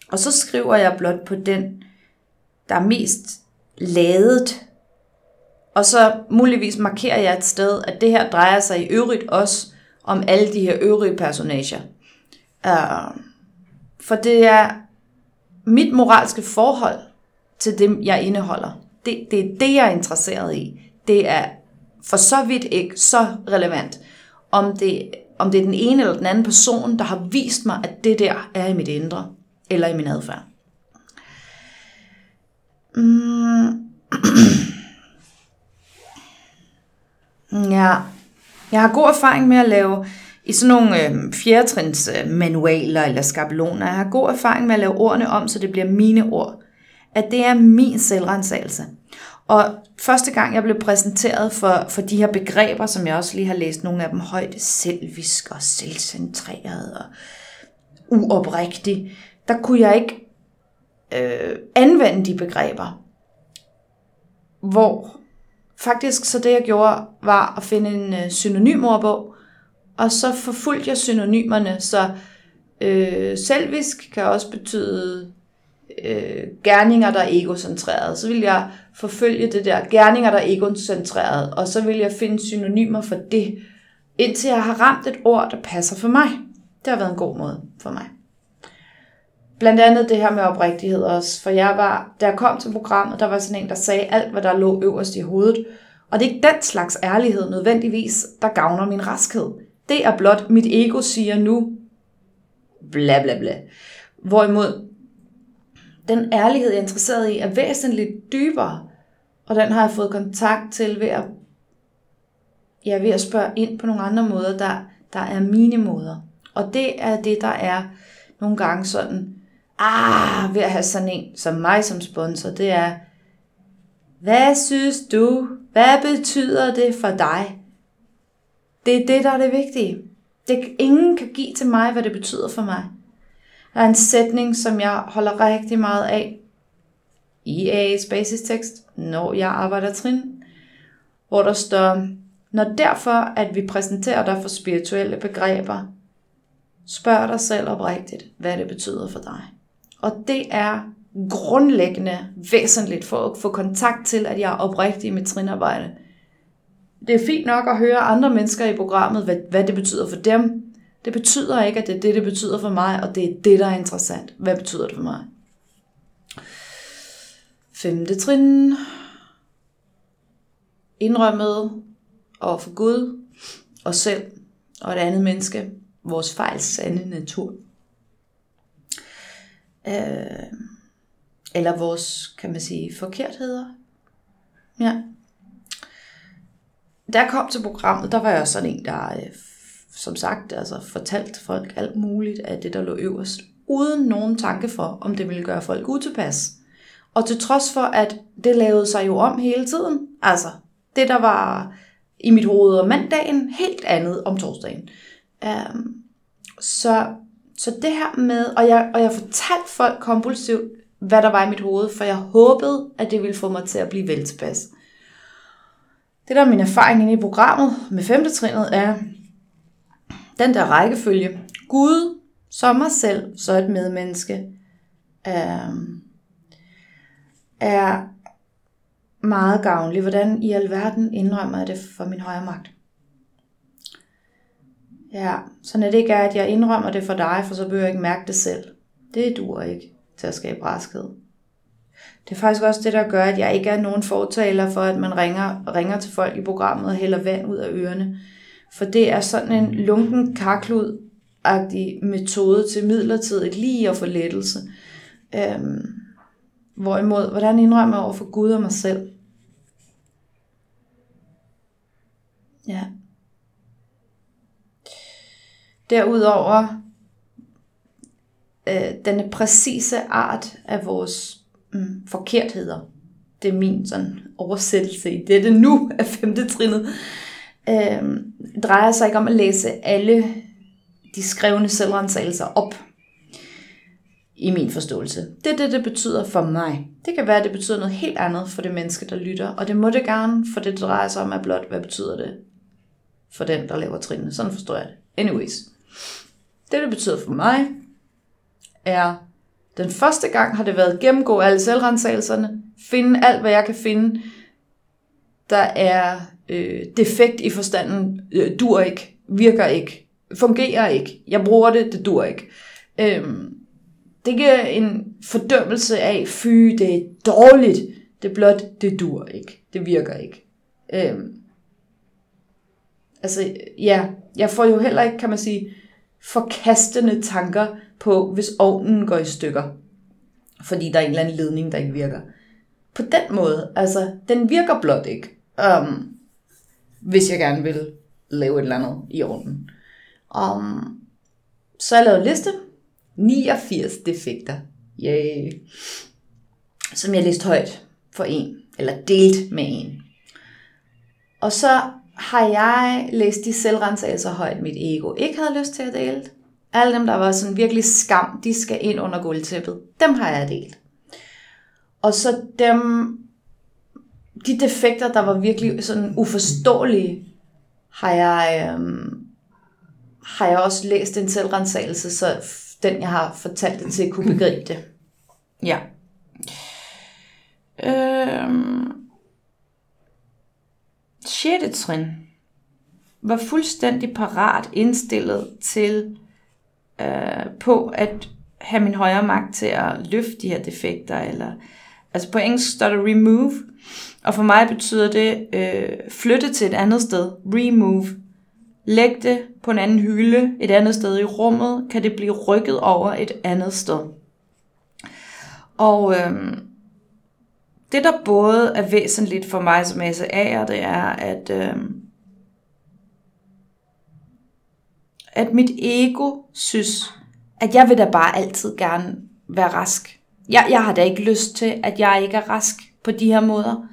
B: Og så skriver jeg blot på den, der er mest ladet og så muligvis markerer jeg et sted, at det her drejer sig i øvrigt også om alle de her øvrige personager. Uh, for det er mit moralske forhold til dem, jeg indeholder. Det, det er det, jeg er interesseret i. Det er for så vidt ikke så relevant, om det, om det er den ene eller den anden person, der har vist mig, at det der er i mit indre, eller i min adfærd. Mm. Ja, jeg har god erfaring med at lave i sådan nogle øh, fjerdetrins øh, manualer eller skabeloner. Jeg har god erfaring med at lave ordene om, så det bliver mine ord. At det er min selvrensagelse. Og første gang jeg blev præsenteret for, for de her begreber, som jeg også lige har læst nogle af dem højt, selvisk og selvcentreret og uoprigtig, der kunne jeg ikke øh, anvende de begreber. Hvor faktisk så det jeg gjorde, var at finde en øh, synonymordbog, og så forfulgte jeg synonymerne, så øh, selvisk kan også betyde øh, gerninger, der er egocentreret. Så vil jeg forfølge det der gerninger, der er egocentreret, og så vil jeg finde synonymer for det, indtil jeg har ramt et ord, der passer for mig. Det har været en god måde for mig. Blandt andet det her med oprigtighed også, for jeg var, da jeg kom til programmet, der var sådan en, der sagde alt, hvad der lå øverst i hovedet. Og det er ikke den slags ærlighed nødvendigvis, der gavner min raskhed. Det er blot, mit ego siger nu, bla bla bla. Hvorimod den ærlighed, jeg er interesseret i, er væsentligt dybere. Og den har jeg fået kontakt til ved at, ja, ved at spørge ind på nogle andre måder, der, der er mine måder. Og det er det, der er nogle gange sådan, ah, ved at have sådan en som mig som sponsor, det er, hvad synes du? Hvad betyder det for dig? Det er det, der er det vigtige. Det, ingen kan give til mig, hvad det betyder for mig. Er en sætning, som jeg holder rigtig meget af i AA's basistekst, når jeg arbejder trin, hvor der står, når derfor, at vi præsenterer dig for spirituelle begreber, spørg dig selv oprigtigt, hvad det betyder for dig. Og det er grundlæggende væsentligt for at få kontakt til, at jeg er oprigtig i mit trinarbejde. Det er fint nok at høre andre mennesker i programmet, hvad, hvad det betyder for dem. Det betyder ikke, at det er det, det betyder for mig, og det er det, der er interessant. Hvad betyder det for mig? Femte trin. Indrømmet over for Gud, os selv og et andet menneske. Vores fejls sande natur. Øh, eller vores, kan man sige, forkertheder. Ja. Da jeg kom til programmet, der var jeg sådan en, der øh, som sagt altså fortalt folk alt muligt af det, der lå øverst, uden nogen tanke for, om det ville gøre folk utilpas. Og til trods for, at det lavede sig jo om hele tiden. Altså, det der var i mit hoved om mandagen, helt andet om torsdagen. Um, så, så det her med, og jeg, og jeg fortalte folk kompulsivt, hvad der var i mit hoved, for jeg håbede, at det ville få mig til at blive vel tilpas. Det der er min erfaring inde i programmet med femte trinnet, er den der rækkefølge. Gud, så mig selv, så et medmenneske, øh, er meget gavnlig. Hvordan i alverden indrømmer jeg det for min højre magt? Ja, så når det ikke er, at jeg indrømmer det for dig, for så behøver jeg ikke mærke det selv. Det duer ikke til at skabe raskhed. Det er faktisk også det, der gør, at jeg ikke er nogen fortaler for, at man ringer, ringer til folk i programmet og hælder vand ud af ørerne. For det er sådan en lunken karklud metode til midlertidigt lige at få lettelse. Øhm, hvorimod, hvordan indrømmer jeg over for Gud og mig selv? Ja. Derudover, øh, den præcise art af vores mm, forkertheder. Det er min sådan oversættelse i dette nu af femte trinnet. Øh, drejer sig ikke om at læse alle de skrevne selvrensagelser op i min forståelse. Det er det, det betyder for mig. Det kan være, at det betyder noget helt andet for det menneske, der lytter, og det må det gerne, for det drejer sig om, at blot, hvad betyder det for den, der laver trinene. Sådan forstår jeg det. Anyways. Det, det betyder for mig, er, den første gang har det været gennemgå alle selvrensagelserne, finde alt, hvad jeg kan finde, der er øh, defekt i forstanden, øh, dur ikke, virker ikke, fungerer ikke, jeg bruger det, det dur ikke. Øh, det giver en fordømmelse af, fy, det er dårligt, det er blot, det dur ikke, det virker ikke. Øh, altså, ja, jeg får jo heller ikke, kan man sige, forkastende tanker på, hvis ovnen går i stykker. Fordi der er en eller anden ledning, der ikke virker. På den måde, altså, den virker blot ikke. Um, hvis jeg gerne vil lave et eller andet i orden. Um, så jeg lavede en liste. 89 defekter. Yay. Som jeg læste højt for en, eller delt med en. Og så har jeg læst de selvrensagelser højt, mit ego ikke havde lyst til at dele. Alle dem, der var sådan virkelig skam, de skal ind under gulvtæppet. Dem har jeg delt. Og så dem, de defekter, der var virkelig sådan uforståelige, har jeg, øhm, har jeg også læst en selvrensagelse, så den, jeg har fortalt det til, kunne begribe det. Ja. Øhm. 6. trin var fuldstændig parat indstillet til øh, på at have min højre magt til at løfte de her defekter. Eller, altså på engelsk står der remove, og for mig betyder det øh, flytte til et andet sted. Remove. Læg det på en anden hylde et andet sted i rummet, kan det blive rykket over et andet sted. Og øh, det, der både er væsentligt for mig som SA'er, det er, at, øh, at mit ego synes, at jeg vil da bare altid gerne være rask. Jeg, jeg har da ikke lyst til, at jeg ikke er rask på de her måder.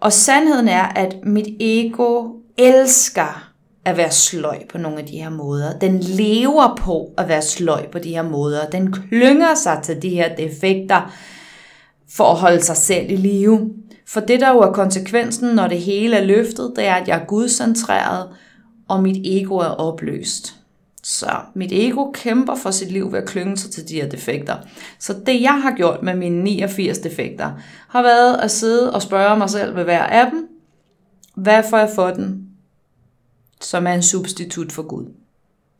B: Og sandheden er, at mit ego elsker at være sløj på nogle af de her måder. Den lever på at være sløj på de her måder. Den klynger sig til de her defekter for at holde sig selv i live. For det, der jo er konsekvensen, når det hele er løftet, det er, at jeg er gudcentreret, og mit ego er opløst. Så mit ego kæmper for sit liv ved at klynge sig til de her defekter. Så det jeg har gjort med mine 89 defekter, har været at sidde og spørge mig selv ved hver af dem, hvad får jeg for den, som er en substitut for Gud?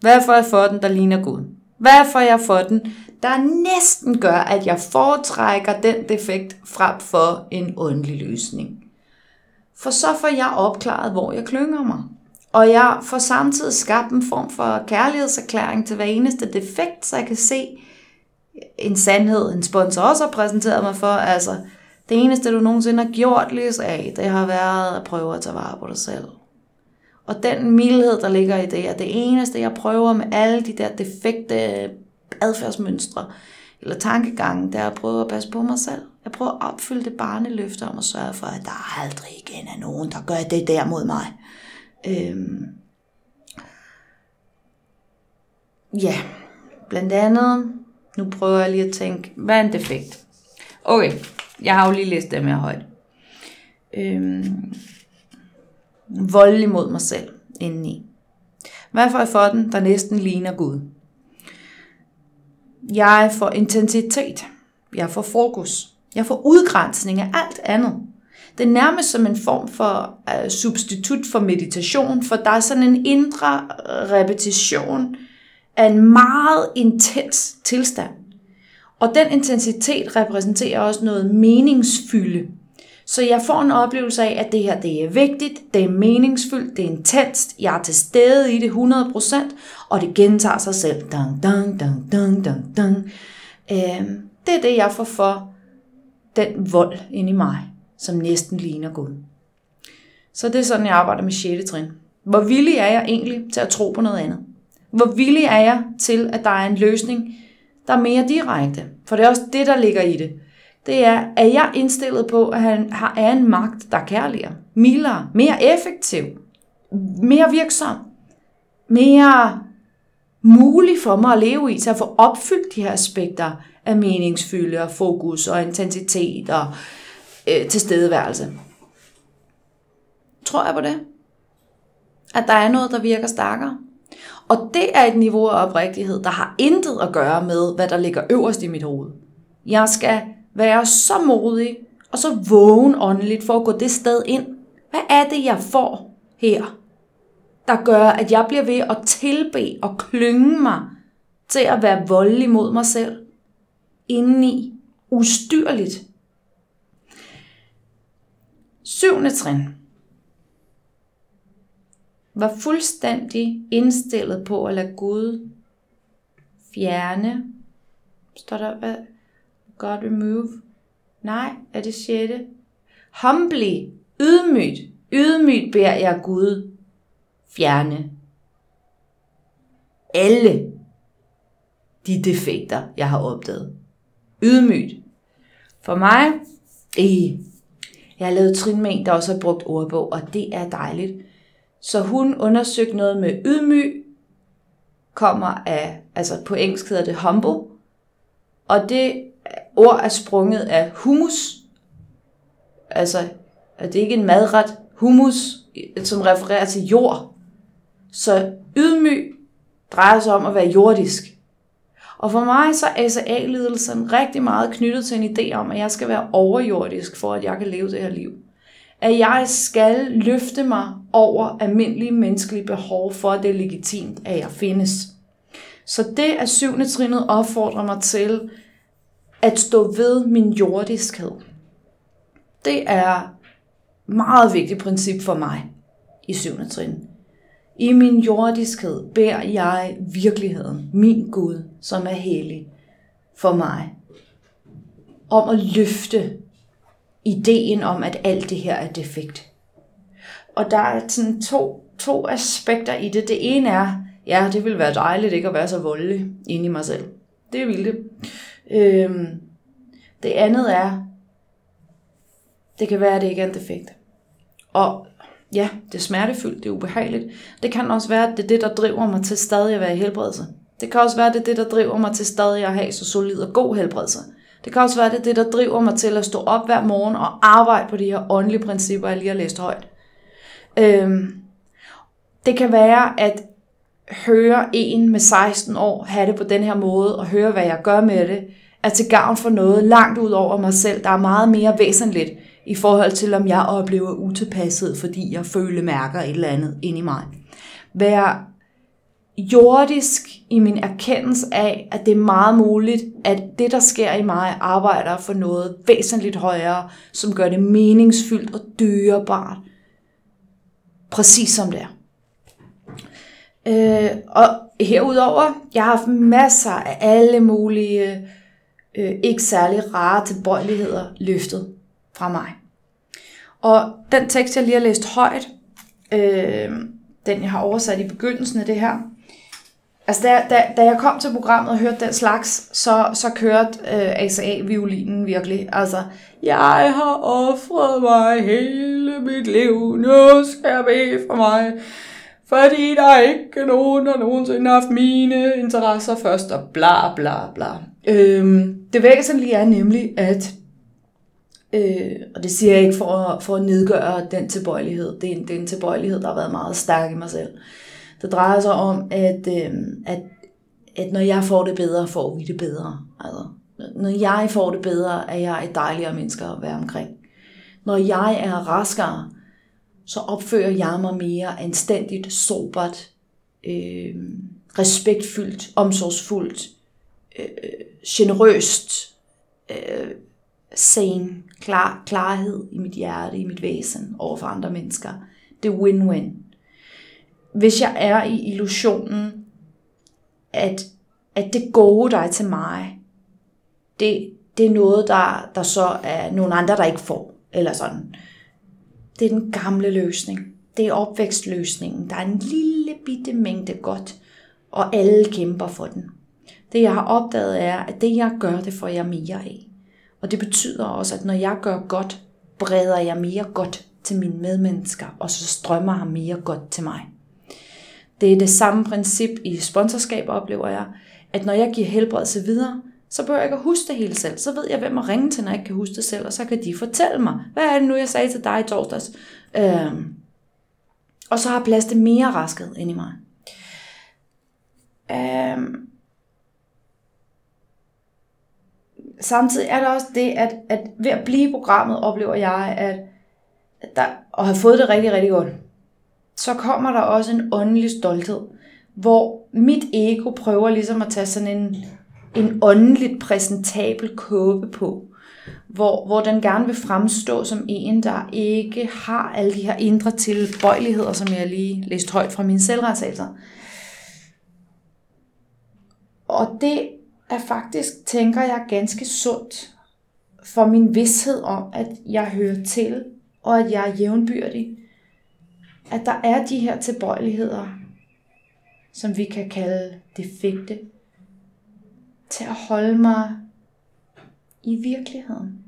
B: Hvad får jeg for den, der ligner Gud? Hvad får jeg for den, der næsten gør, at jeg foretrækker den defekt frem for en åndelig løsning? For så får jeg opklaret, hvor jeg klynger mig. Og jeg får samtidig skabt en form for kærlighedserklæring til hver eneste defekt, så jeg kan se en sandhed, en sponsor også har præsenteret mig for. Altså, det eneste, du nogensinde har gjort, lys af, det har været at prøve at tage vare på dig selv. Og den mildhed, der ligger i det, er det eneste, jeg prøver med alle de der defekte adfærdsmønstre eller tankegange, det er at prøve at passe på mig selv. Jeg prøver at opfylde det barneløfte om at sørge for, at der aldrig igen er nogen, der gør det der mod mig. Øhm, ja, blandt andet, nu prøver jeg lige at tænke, hvad er en defekt? Okay, jeg har jo lige læst dem her højt. Øhm, voldelig mod mig selv indeni. Hvad får jeg for den, der næsten ligner Gud? Jeg får intensitet. Jeg får fokus. Jeg får udgrænsning af alt andet. Det er nærmest som en form for uh, substitut for meditation, for der er sådan en indre repetition af en meget intens tilstand. Og den intensitet repræsenterer også noget meningsfylde. Så jeg får en oplevelse af, at det her det er vigtigt, det er meningsfyldt, det er intenst, jeg er til stede i det 100%, og det gentager sig selv. Dun, dun, dun, dun, dun, dun. Øh, det er det, jeg får for den vold ind i mig som næsten ligner Gud. Så det er sådan, jeg arbejder med 6. trin. Hvor villig er jeg egentlig til at tro på noget andet? Hvor villig er jeg til, at der er en løsning, der er mere direkte? For det er også det, der ligger i det. Det er, er jeg indstillet på, at han har er en magt, der er kærligere, mildere, mere effektiv, mere virksom, mere mulig for mig at leve i, til at få opfyldt de her aspekter af meningsfylde og fokus og intensitet og øh, Øh, tilstedeværelse. Tror jeg på det? At der er noget, der virker stærkere? Og det er et niveau af oprigtighed, der har intet at gøre med, hvad der ligger øverst i mit hoved. Jeg skal være så modig og så vågen åndeligt for at gå det sted ind. Hvad er det, jeg får her, der gør, at jeg bliver ved at tilbe og klynge mig til at være voldelig mod mig selv? Indeni, ustyrligt, Syvende trin var fuldstændig indstillet på at lade Gud fjerne. Står der, hvad? God remove? Nej, er det sjette? Humbly, ydmygt, ydmygt beder jeg Gud fjerne alle de defekter, jeg har opdaget. Ydmygt. For mig, i jeg har lavet trin med en, der også har brugt ordbog, og det er dejligt. Så hun undersøgte noget med ydmyg, kommer af, altså på engelsk hedder det humble, og det ord er sprunget af humus, altså er det ikke en madret, humus, som refererer til jord. Så ydmyg drejer sig om at være jordisk. Og for mig så er SA-lidelsen rigtig meget knyttet til en idé om, at jeg skal være overjordisk, for at jeg kan leve det her liv. At jeg skal løfte mig over almindelige menneskelige behov, for at det er legitimt, at jeg findes. Så det er syvende trinet opfordrer mig til at stå ved min jordiskhed. Det er meget vigtigt princip for mig i syvende trin. I min jordiskhed beder jeg virkeligheden, min Gud, som er hellig, for mig, om at løfte ideen om, at alt det her er defekt. Og der er sådan to, to aspekter i det. Det ene er, ja, det ville være dejligt ikke at være så voldelig inde i mig selv. Det ville det. Øhm, det andet er, det kan være, at det ikke er en defekt. Og ja, det er smertefyldt, det er ubehageligt. Det kan også være, at det er det, der driver mig til stadig at være i helbredelse. Det kan også være, at det er det, der driver mig til stadig at have så solid og god helbredelse. Det kan også være, at det er det, der driver mig til at stå op hver morgen og arbejde på de her åndelige principper, jeg lige har læst højt. Øhm, det kan være, at høre en med 16 år have det på den her måde, og høre, hvad jeg gør med det, er til gavn for noget langt ud over mig selv, der er meget mere væsentligt i forhold til, om jeg oplever utilpasset, fordi jeg føler mærker et eller andet ind i mig. Vær jordisk i min erkendelse af, at det er meget muligt, at det, der sker i mig, arbejder for noget væsentligt højere, som gør det meningsfyldt og dyrebart. Præcis som det er. Øh, og herudover, jeg har haft masser af alle mulige øh, ikke særlig rare tilbøjeligheder løftet fra mig. Og den tekst, jeg lige har læst højt, øh, den jeg har oversat i begyndelsen af det her, altså da, da, da jeg kom til programmet og hørte den slags, så, så kørte øh, ASA-violinen virkelig. Altså, jeg har offret mig hele mit liv, nu skal jeg bede for mig. Fordi der er ikke nogen, der nogensinde har haft mine interesser først, og bla bla bla. Øhm, det væsentlige er nemlig, at, øh, og det siger jeg ikke for at, for at nedgøre den tilbøjelighed, det er, en, det er en tilbøjelighed, der har været meget stærk i mig selv. Det drejer sig om, at, øh, at, at når jeg får det bedre, får vi det bedre. Altså, når jeg får det bedre, er jeg et dejligere menneske at være omkring. Når jeg er raskere, så opfører jeg mig mere anstændigt, sobert, øh, respektfyldt, omsorgsfuldt, øh, øh generøst, øh, sane, klar, klarhed i mit hjerte, i mit væsen over for andre mennesker. Det er win-win. Hvis jeg er i illusionen, at, at det gode, der er til mig, det, det er noget, der, der så er nogle andre, der ikke får. Eller sådan. Det er den gamle løsning. Det er opvækstløsningen. Der er en lille bitte mængde godt, og alle kæmper for den. Det jeg har opdaget er, at det jeg gør, det får jeg mere af. Og det betyder også, at når jeg gør godt, breder jeg mere godt til mine medmennesker, og så strømmer han mere godt til mig. Det er det samme princip i sponsorskab, oplever jeg, at når jeg giver helbredelse videre, så behøver jeg ikke at huske det hele selv. Så ved jeg, hvem at ringe til, når jeg ikke kan huske det selv, og så kan de fortælle mig, hvad er det nu, jeg sagde til dig i torsdags. Øhm, og så har plads til mere rasket ind i mig. Øhm, samtidig er der også det, at, at ved at blive i programmet, oplever jeg, at, at der, og have fået det rigtig, rigtig godt, så kommer der også en åndelig stolthed, hvor mit ego prøver ligesom at tage sådan en, en åndeligt præsentabel kåbe på, hvor, hvor den gerne vil fremstå som en, der ikke har alle de her indre tilbøjeligheder, som jeg lige læste højt fra mine selvretsagelser. Og det er faktisk, tænker jeg, ganske sundt for min vidshed om, at jeg hører til, og at jeg er jævnbyrdig, at der er de her tilbøjeligheder, som vi kan kalde defekte, til at holde mig i virkeligheden.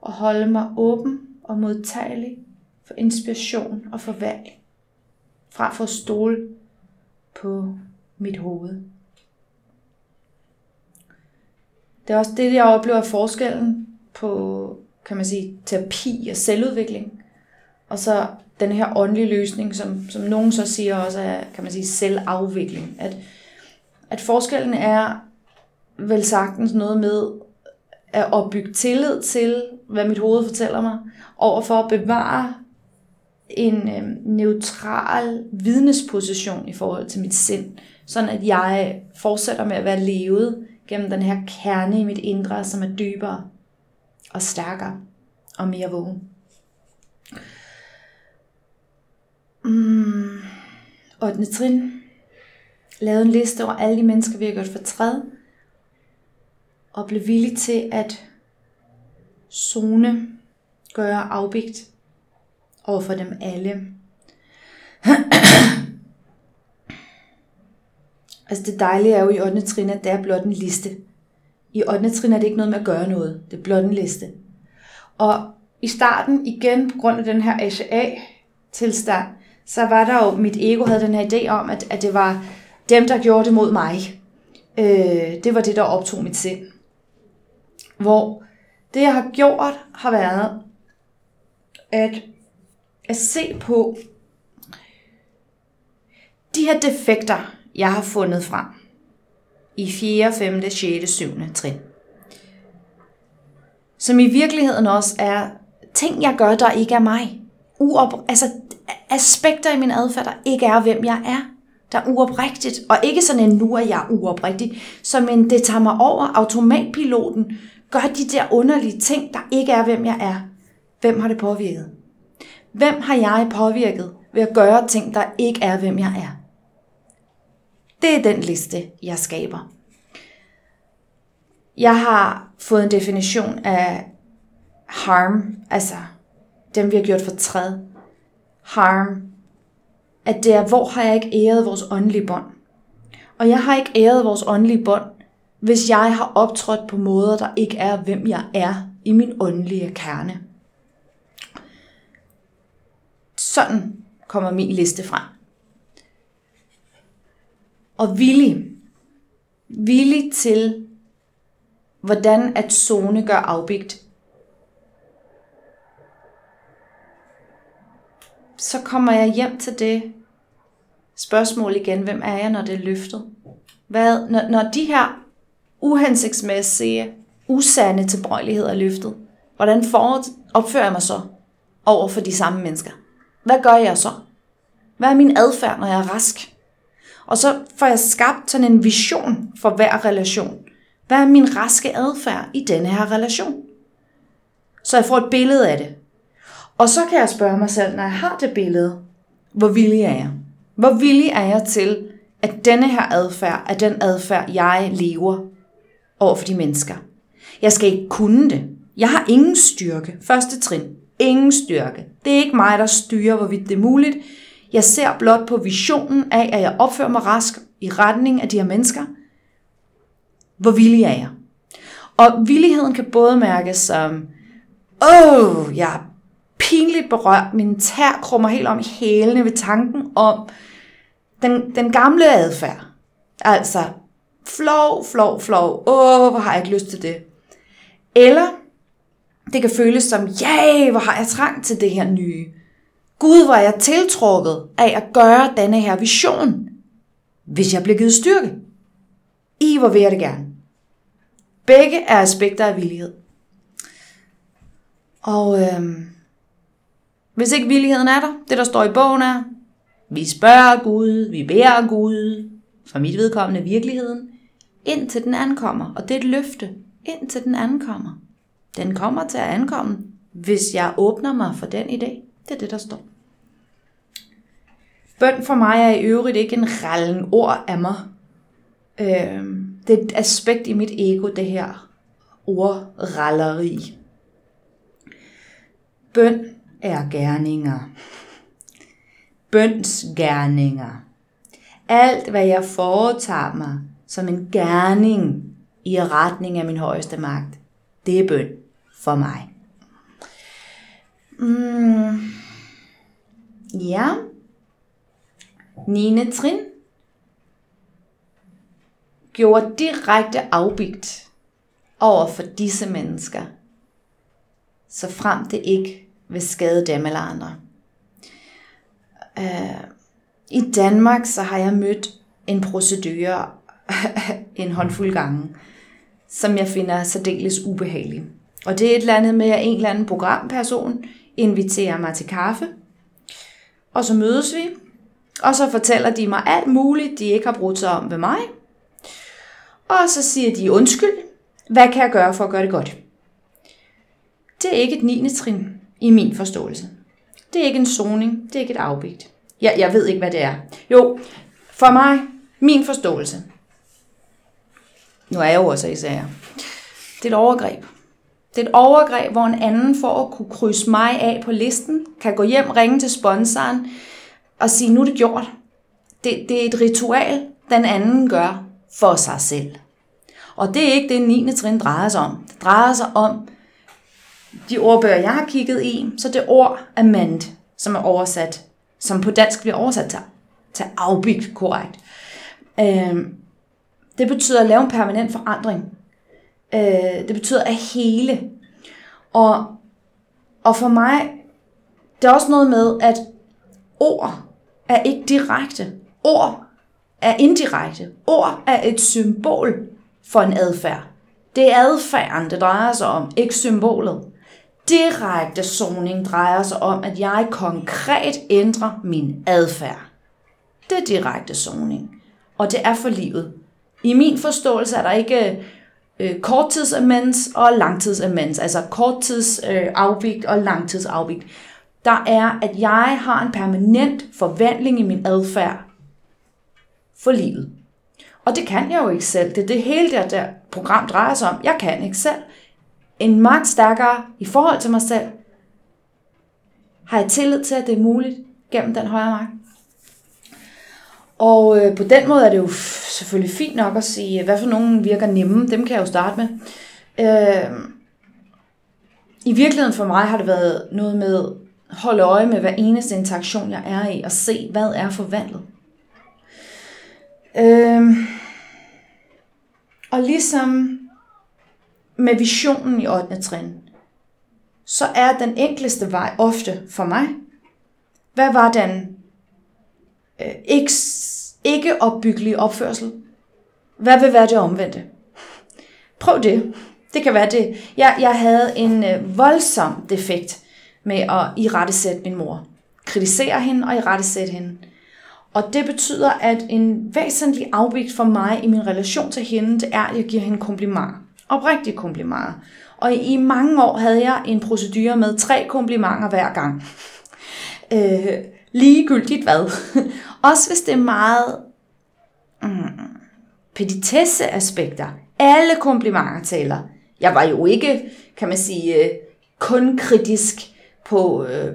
B: Og holde mig åben og modtagelig for inspiration og for valg, fra for at stole på mit hoved. Det er også det, jeg oplever forskellen på, kan man sige, terapi og selvudvikling, og så den her åndelige løsning, som, som nogen så siger også er, kan man sige, selvafvikling. At, at forskellen er vel sagtens noget med at opbygge tillid til, hvad mit hoved fortæller mig, over for at bevare en øh, neutral vidnesposition i forhold til mit sind, sådan at jeg fortsætter med at være levet gennem den her kerne i mit indre, som er dybere og stærkere og mere vågen. Mm, 8. trin. Lav en liste over alle de mennesker, vi har gjort fortræd. Og blev villig til at zone, gøre afbigt over for dem alle. altså det dejlige er jo i 8. trin, at det er blot en liste. I 8. trin er det ikke noget med at gøre noget. Det er blot en liste. Og i starten, igen på grund af den her ACA-tilstand, så var der jo, mit ego havde den her idé om, at, at det var dem, der gjorde det mod mig. Øh, det var det, der optog mit sind. Hvor det, jeg har gjort, har været at, at se på de her defekter, jeg har fundet frem i 4., 5., 6., 7. trin. Som i virkeligheden også er ting, jeg gør, der ikke er mig. Uop, altså aspekter i min adfærd, der ikke er, hvem jeg er. Der er uoprigtigt. Og ikke sådan en, nu er jeg uoprigtig, som en, det tager mig over automatpiloten, gør de der underlige ting, der ikke er, hvem jeg er. Hvem har det påvirket? Hvem har jeg påvirket ved at gøre ting, der ikke er, hvem jeg er? Det er den liste, jeg skaber. Jeg har fået en definition af harm, altså dem vi har gjort for træd. Harm, at det er, hvor har jeg ikke æret vores åndelige bånd. Og jeg har ikke æret vores åndelige bånd, hvis jeg har optrådt på måder, der ikke er, hvem jeg er i min åndelige kerne. Sådan kommer min liste frem. Og villig, villig til, hvordan at zone gør afbigt. Så kommer jeg hjem til det spørgsmål igen, hvem er jeg, når det er løftet? Hvad, når, når de her uhensigtsmæssige, usande tilbøjeligheder er løftet, hvordan for, opfører jeg mig så over for de samme mennesker? Hvad gør jeg så? Hvad er min adfærd, når jeg er rask? Og så får jeg skabt sådan en vision for hver relation. Hvad er min raske adfærd i denne her relation? Så jeg får et billede af det. Og så kan jeg spørge mig selv, når jeg har det billede, hvor villig er jeg? Hvor villig er jeg til, at denne her adfærd er den adfærd, jeg lever over for de mennesker? Jeg skal ikke kunne det. Jeg har ingen styrke. Første trin. Ingen styrke. Det er ikke mig, der styrer, hvorvidt det er muligt. Jeg ser blot på visionen af, at jeg opfører mig rask i retning af de her mennesker. Hvor villig er jeg? Og villigheden kan både mærkes som, åh, oh, jeg er pinligt berørt, min tær krummer helt om i hælene ved tanken om den, den gamle adfærd. Altså, flov, flov, flov, åh, oh, hvor har jeg ikke lyst til det. Eller det kan føles som, ja, hvor har jeg trang til det her nye. Gud, hvor jeg tiltrukket af at gøre denne her vision, hvis jeg bliver givet styrke. I, hvor vil jeg det gerne. Begge er aspekter af villighed. Og øhm, hvis ikke villigheden er der, det der står i bogen er, vi spørger Gud, vi beder Gud, for mit vedkommende virkeligheden, indtil den ankommer. Og det er et løfte, indtil den ankommer. Den kommer til at ankomme, hvis jeg åbner mig for den idé. Det er det, der står. Bøn for mig er i øvrigt ikke en rallen ord af mig. Øh, det er et aspekt i mit ego, det her ordralleri. Bøn er gerninger. bønsgærninger. Alt, hvad jeg foretager mig som en gerning i retning af min højeste magt, det er bøn for mig. Mm. Ja. 9. trin gjorde direkte afbigt over for disse mennesker, så frem det ikke vil skade dem eller andre. Uh, I Danmark så har jeg mødt en procedure en håndfuld gange, som jeg finder særdeles ubehagelig. Og det er et eller andet med, at en eller anden programperson inviterer mig til kaffe, og så mødes vi, og så fortæller de mig alt muligt, de ikke har brugt sig om ved mig. Og så siger de undskyld, hvad kan jeg gøre for at gøre det godt? Det er ikke et 9. trin i min forståelse. Det er ikke en zoning, det er ikke et afbigt. Jeg, jeg ved ikke, hvad det er. Jo, for mig, min forståelse. Nu er jeg jo også i sager. Det er et overgreb. Det er et overgreb, hvor en anden for at kunne krydse mig af på listen, kan gå hjem, ringe til sponsoren og sige, nu er det gjort. Det, det er et ritual, den anden gør for sig selv. Og det er ikke det, 9. trin drejer sig om. Det drejer sig om de ordbøger, jeg har kigget i, så det ord amant, som er oversat, som på dansk bliver oversat til, til afbigt korrekt. Øh, det betyder at lave en permanent forandring. Øh, det betyder at hele. Og, og for mig, der er også noget med, at ord er ikke direkte. Ord er indirekte. Ord er et symbol for en adfærd. Det er adfærden, det drejer sig om, ikke symbolet. Direkte zoning drejer sig om, at jeg konkret ændrer min adfærd. Det er direkte zoning. Og det er for livet. I min forståelse er der ikke øh, korttidsamens og langtidsamens, altså korttidsafvigt øh, og langtidsafvigt. Der er, at jeg har en permanent forvandling i min adfærd for livet. Og det kan jeg jo ikke selv. Det er det hele der, der program drejer sig om. Jeg kan ikke selv. En magt stærkere i forhold til mig selv. Har jeg tillid til, at det er muligt gennem den højere magt? Og øh, på den måde er det jo selvfølgelig fint nok at sige, øh, hvad for nogen virker nemme, dem kan jeg jo starte med. Øh, I virkeligheden for mig har det været noget med at holde øje med hver eneste interaktion, jeg er i, og se, hvad er forvandlet. Øh, og ligesom med visionen i 8. trin, så er den enkleste vej ofte for mig, hvad var den øh, ikke, ikke opbyggelig opførsel. Hvad vil være det omvendte? Prøv det. Det kan være det. Jeg, jeg havde en øh, voldsom defekt med at irettesætte min mor. Kritisere hende og irettesætte hende. Og det betyder, at en væsentlig afvigt for mig i min relation til hende, det er, at jeg giver hende komplimenter. Oprigtige komplimenter. Og i mange år havde jeg en procedure med tre komplimenter hver gang. Øh, ligegyldigt hvad. Også hvis det er meget mm, petitesse aspekter. Alle komplimenter tæller. Jeg var jo ikke, kan man sige, øh, kun kritisk på, øh,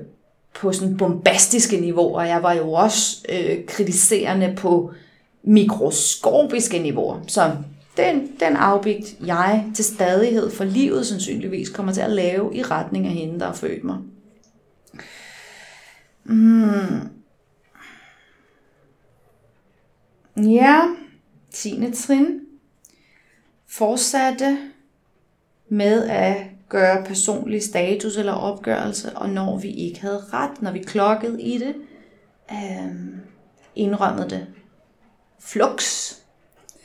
B: på sådan bombastiske niveauer. Jeg var jo også øh, kritiserende på mikroskopiske niveauer. Så den, den afbigt, jeg til stadighed for livet sandsynligvis kommer til at lave i retning af hende, der har født mig. Mm. Ja, 10. trin fortsatte med at gøre personlig status eller opgørelse, og når vi ikke havde ret, når vi klokkede i det, øh, indrømmede det. Flux.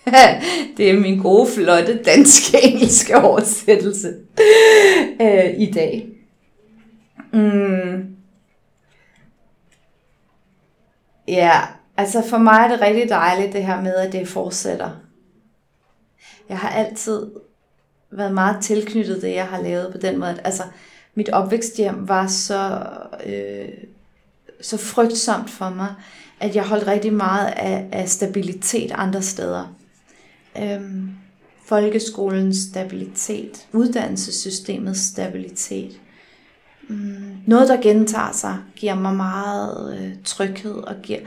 B: det er min gode, flotte dansk-engelske oversættelse øh, i dag. Mm. Ja, altså for mig er det rigtig dejligt det her med, at det fortsætter. Jeg har altid været meget tilknyttet det, jeg har lavet på den måde. altså, mit opvæksthjem var så, øh, så frygtsomt for mig, at jeg holdt rigtig meget af, af stabilitet andre steder. Øhm, folkeskolens stabilitet, uddannelsessystemets stabilitet, Mm. noget, der gentager sig, giver mig meget øh, tryghed og giver...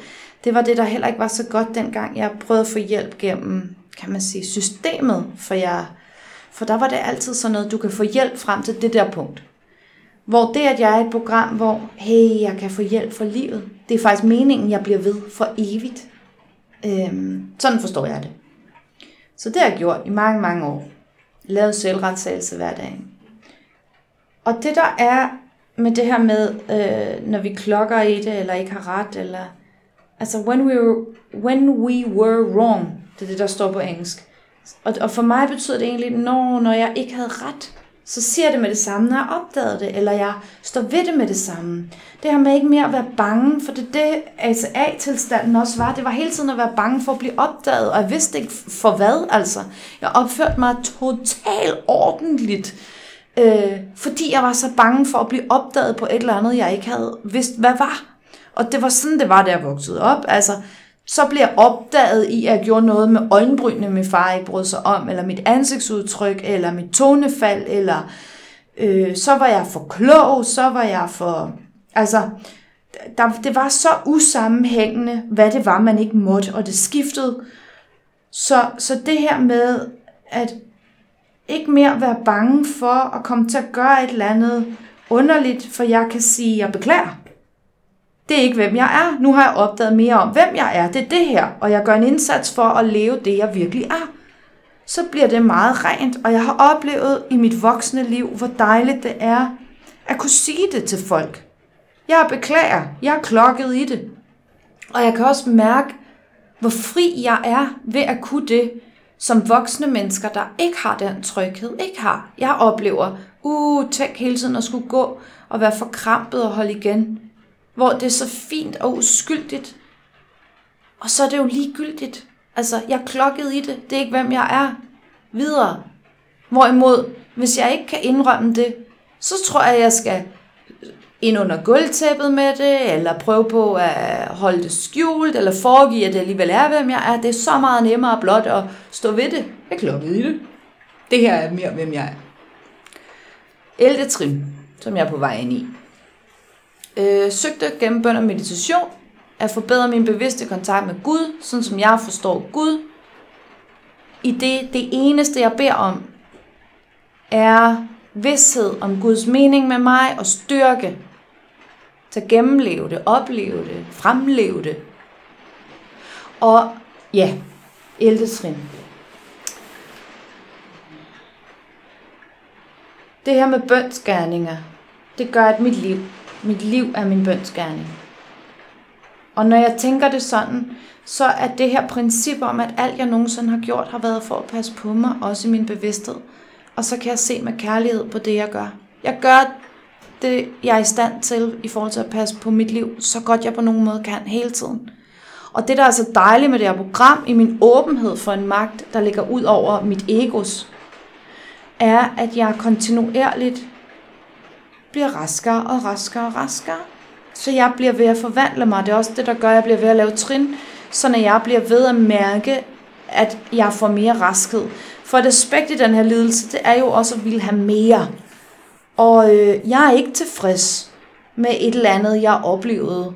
B: Det var det, der heller ikke var så godt dengang. Jeg prøvede at få hjælp gennem, kan man sige, systemet, for jeg... For der var det altid sådan noget, du kan få hjælp frem til det der punkt. Hvor det, at jeg er et program, hvor, hey, jeg kan få hjælp for livet, det er faktisk meningen, jeg bliver ved for evigt. Øhm, sådan forstår jeg det. Så det har jeg gjort i mange, mange år. Lavet selvretsagelse hver dag. Og det der er med det her med, øh, når vi klokker i det, eller ikke har ret, eller... Altså, when we, were, when we were wrong, det er det, der står på engelsk. Og, og for mig betyder det egentlig, når, når jeg ikke havde ret, så siger jeg det med det samme, når jeg opdagede det, eller jeg står ved det med det samme. Det her med ikke mere at være bange, for det det, altså A-tilstanden også var. Det var hele tiden at være bange for at blive opdaget, og jeg vidste ikke for hvad, altså. Jeg opførte mig totalt ordentligt, øh, fordi jeg var så bange for at blive opdaget på et eller andet, jeg ikke havde vidst, hvad var. Og det var sådan, det var, da jeg voksede op. Altså, så blev jeg opdaget i, at jeg gjorde noget med øjenbrynene, min far ikke brød sig om, eller mit ansigtsudtryk, eller mit tonefald, eller øh, så var jeg for klog, så var jeg for... Altså, der, det var så usammenhængende, hvad det var, man ikke måtte, og det skiftede. Så, så det her med, at ikke mere være bange for at komme til at gøre et eller andet underligt, for jeg kan sige, jeg beklager. Det er ikke, hvem jeg er. Nu har jeg opdaget mere om, hvem jeg er. Det er det her, og jeg gør en indsats for at leve det, jeg virkelig er. Så bliver det meget rent, og jeg har oplevet i mit voksne liv, hvor dejligt det er at kunne sige det til folk. Jeg beklager, jeg er klokket i det. Og jeg kan også mærke, hvor fri jeg er ved at kunne det, som voksne mennesker, der ikke har den tryghed, ikke har. Jeg oplever, uh, tænk hele tiden at skulle gå og være forkrampet og holde igen hvor det er så fint og uskyldigt. Og så er det jo ligegyldigt. Altså, jeg er klokket i det. Det er ikke, hvem jeg er. Videre. Hvorimod, hvis jeg ikke kan indrømme det, så tror jeg, jeg skal ind under gulvtæppet med det, eller prøve på at holde det skjult, eller foregive, at det alligevel er, hvem jeg er. Det er så meget nemmere blot at stå ved det. Jeg klokket i det. Det her er mere, hvem jeg er. 11. trin, som jeg er på vej ind i øh, søgte gennem bøn og meditation at forbedre min bevidste kontakt med Gud, sådan som jeg forstår Gud. I det, det eneste, jeg beder om, er vidshed om Guds mening med mig og styrke så gennemleve det, opleve det, fremleve det. Og ja, 11. trin. Det her med bønsgerninger, det gør, at mit liv mit liv er min bønsgerning. Og når jeg tænker det sådan, så er det her princip om, at alt jeg nogensinde har gjort, har været for at passe på mig, også i min bevidsthed. Og så kan jeg se med kærlighed på det, jeg gør. Jeg gør det, jeg er i stand til i forhold til at passe på mit liv, så godt jeg på nogen måde kan hele tiden. Og det, der er så dejligt med det her program, i min åbenhed for en magt, der ligger ud over mit egos, er, at jeg kontinuerligt bliver raskere og raskere og raskere. Så jeg bliver ved at forvandle mig. Det er også det, der gør, at jeg bliver ved at lave trin, så når jeg bliver ved at mærke, at jeg får mere raskhed. For et aspekt i den her lidelse, det er jo også at ville have mere. Og øh, jeg er ikke tilfreds med et eller andet, jeg oplevede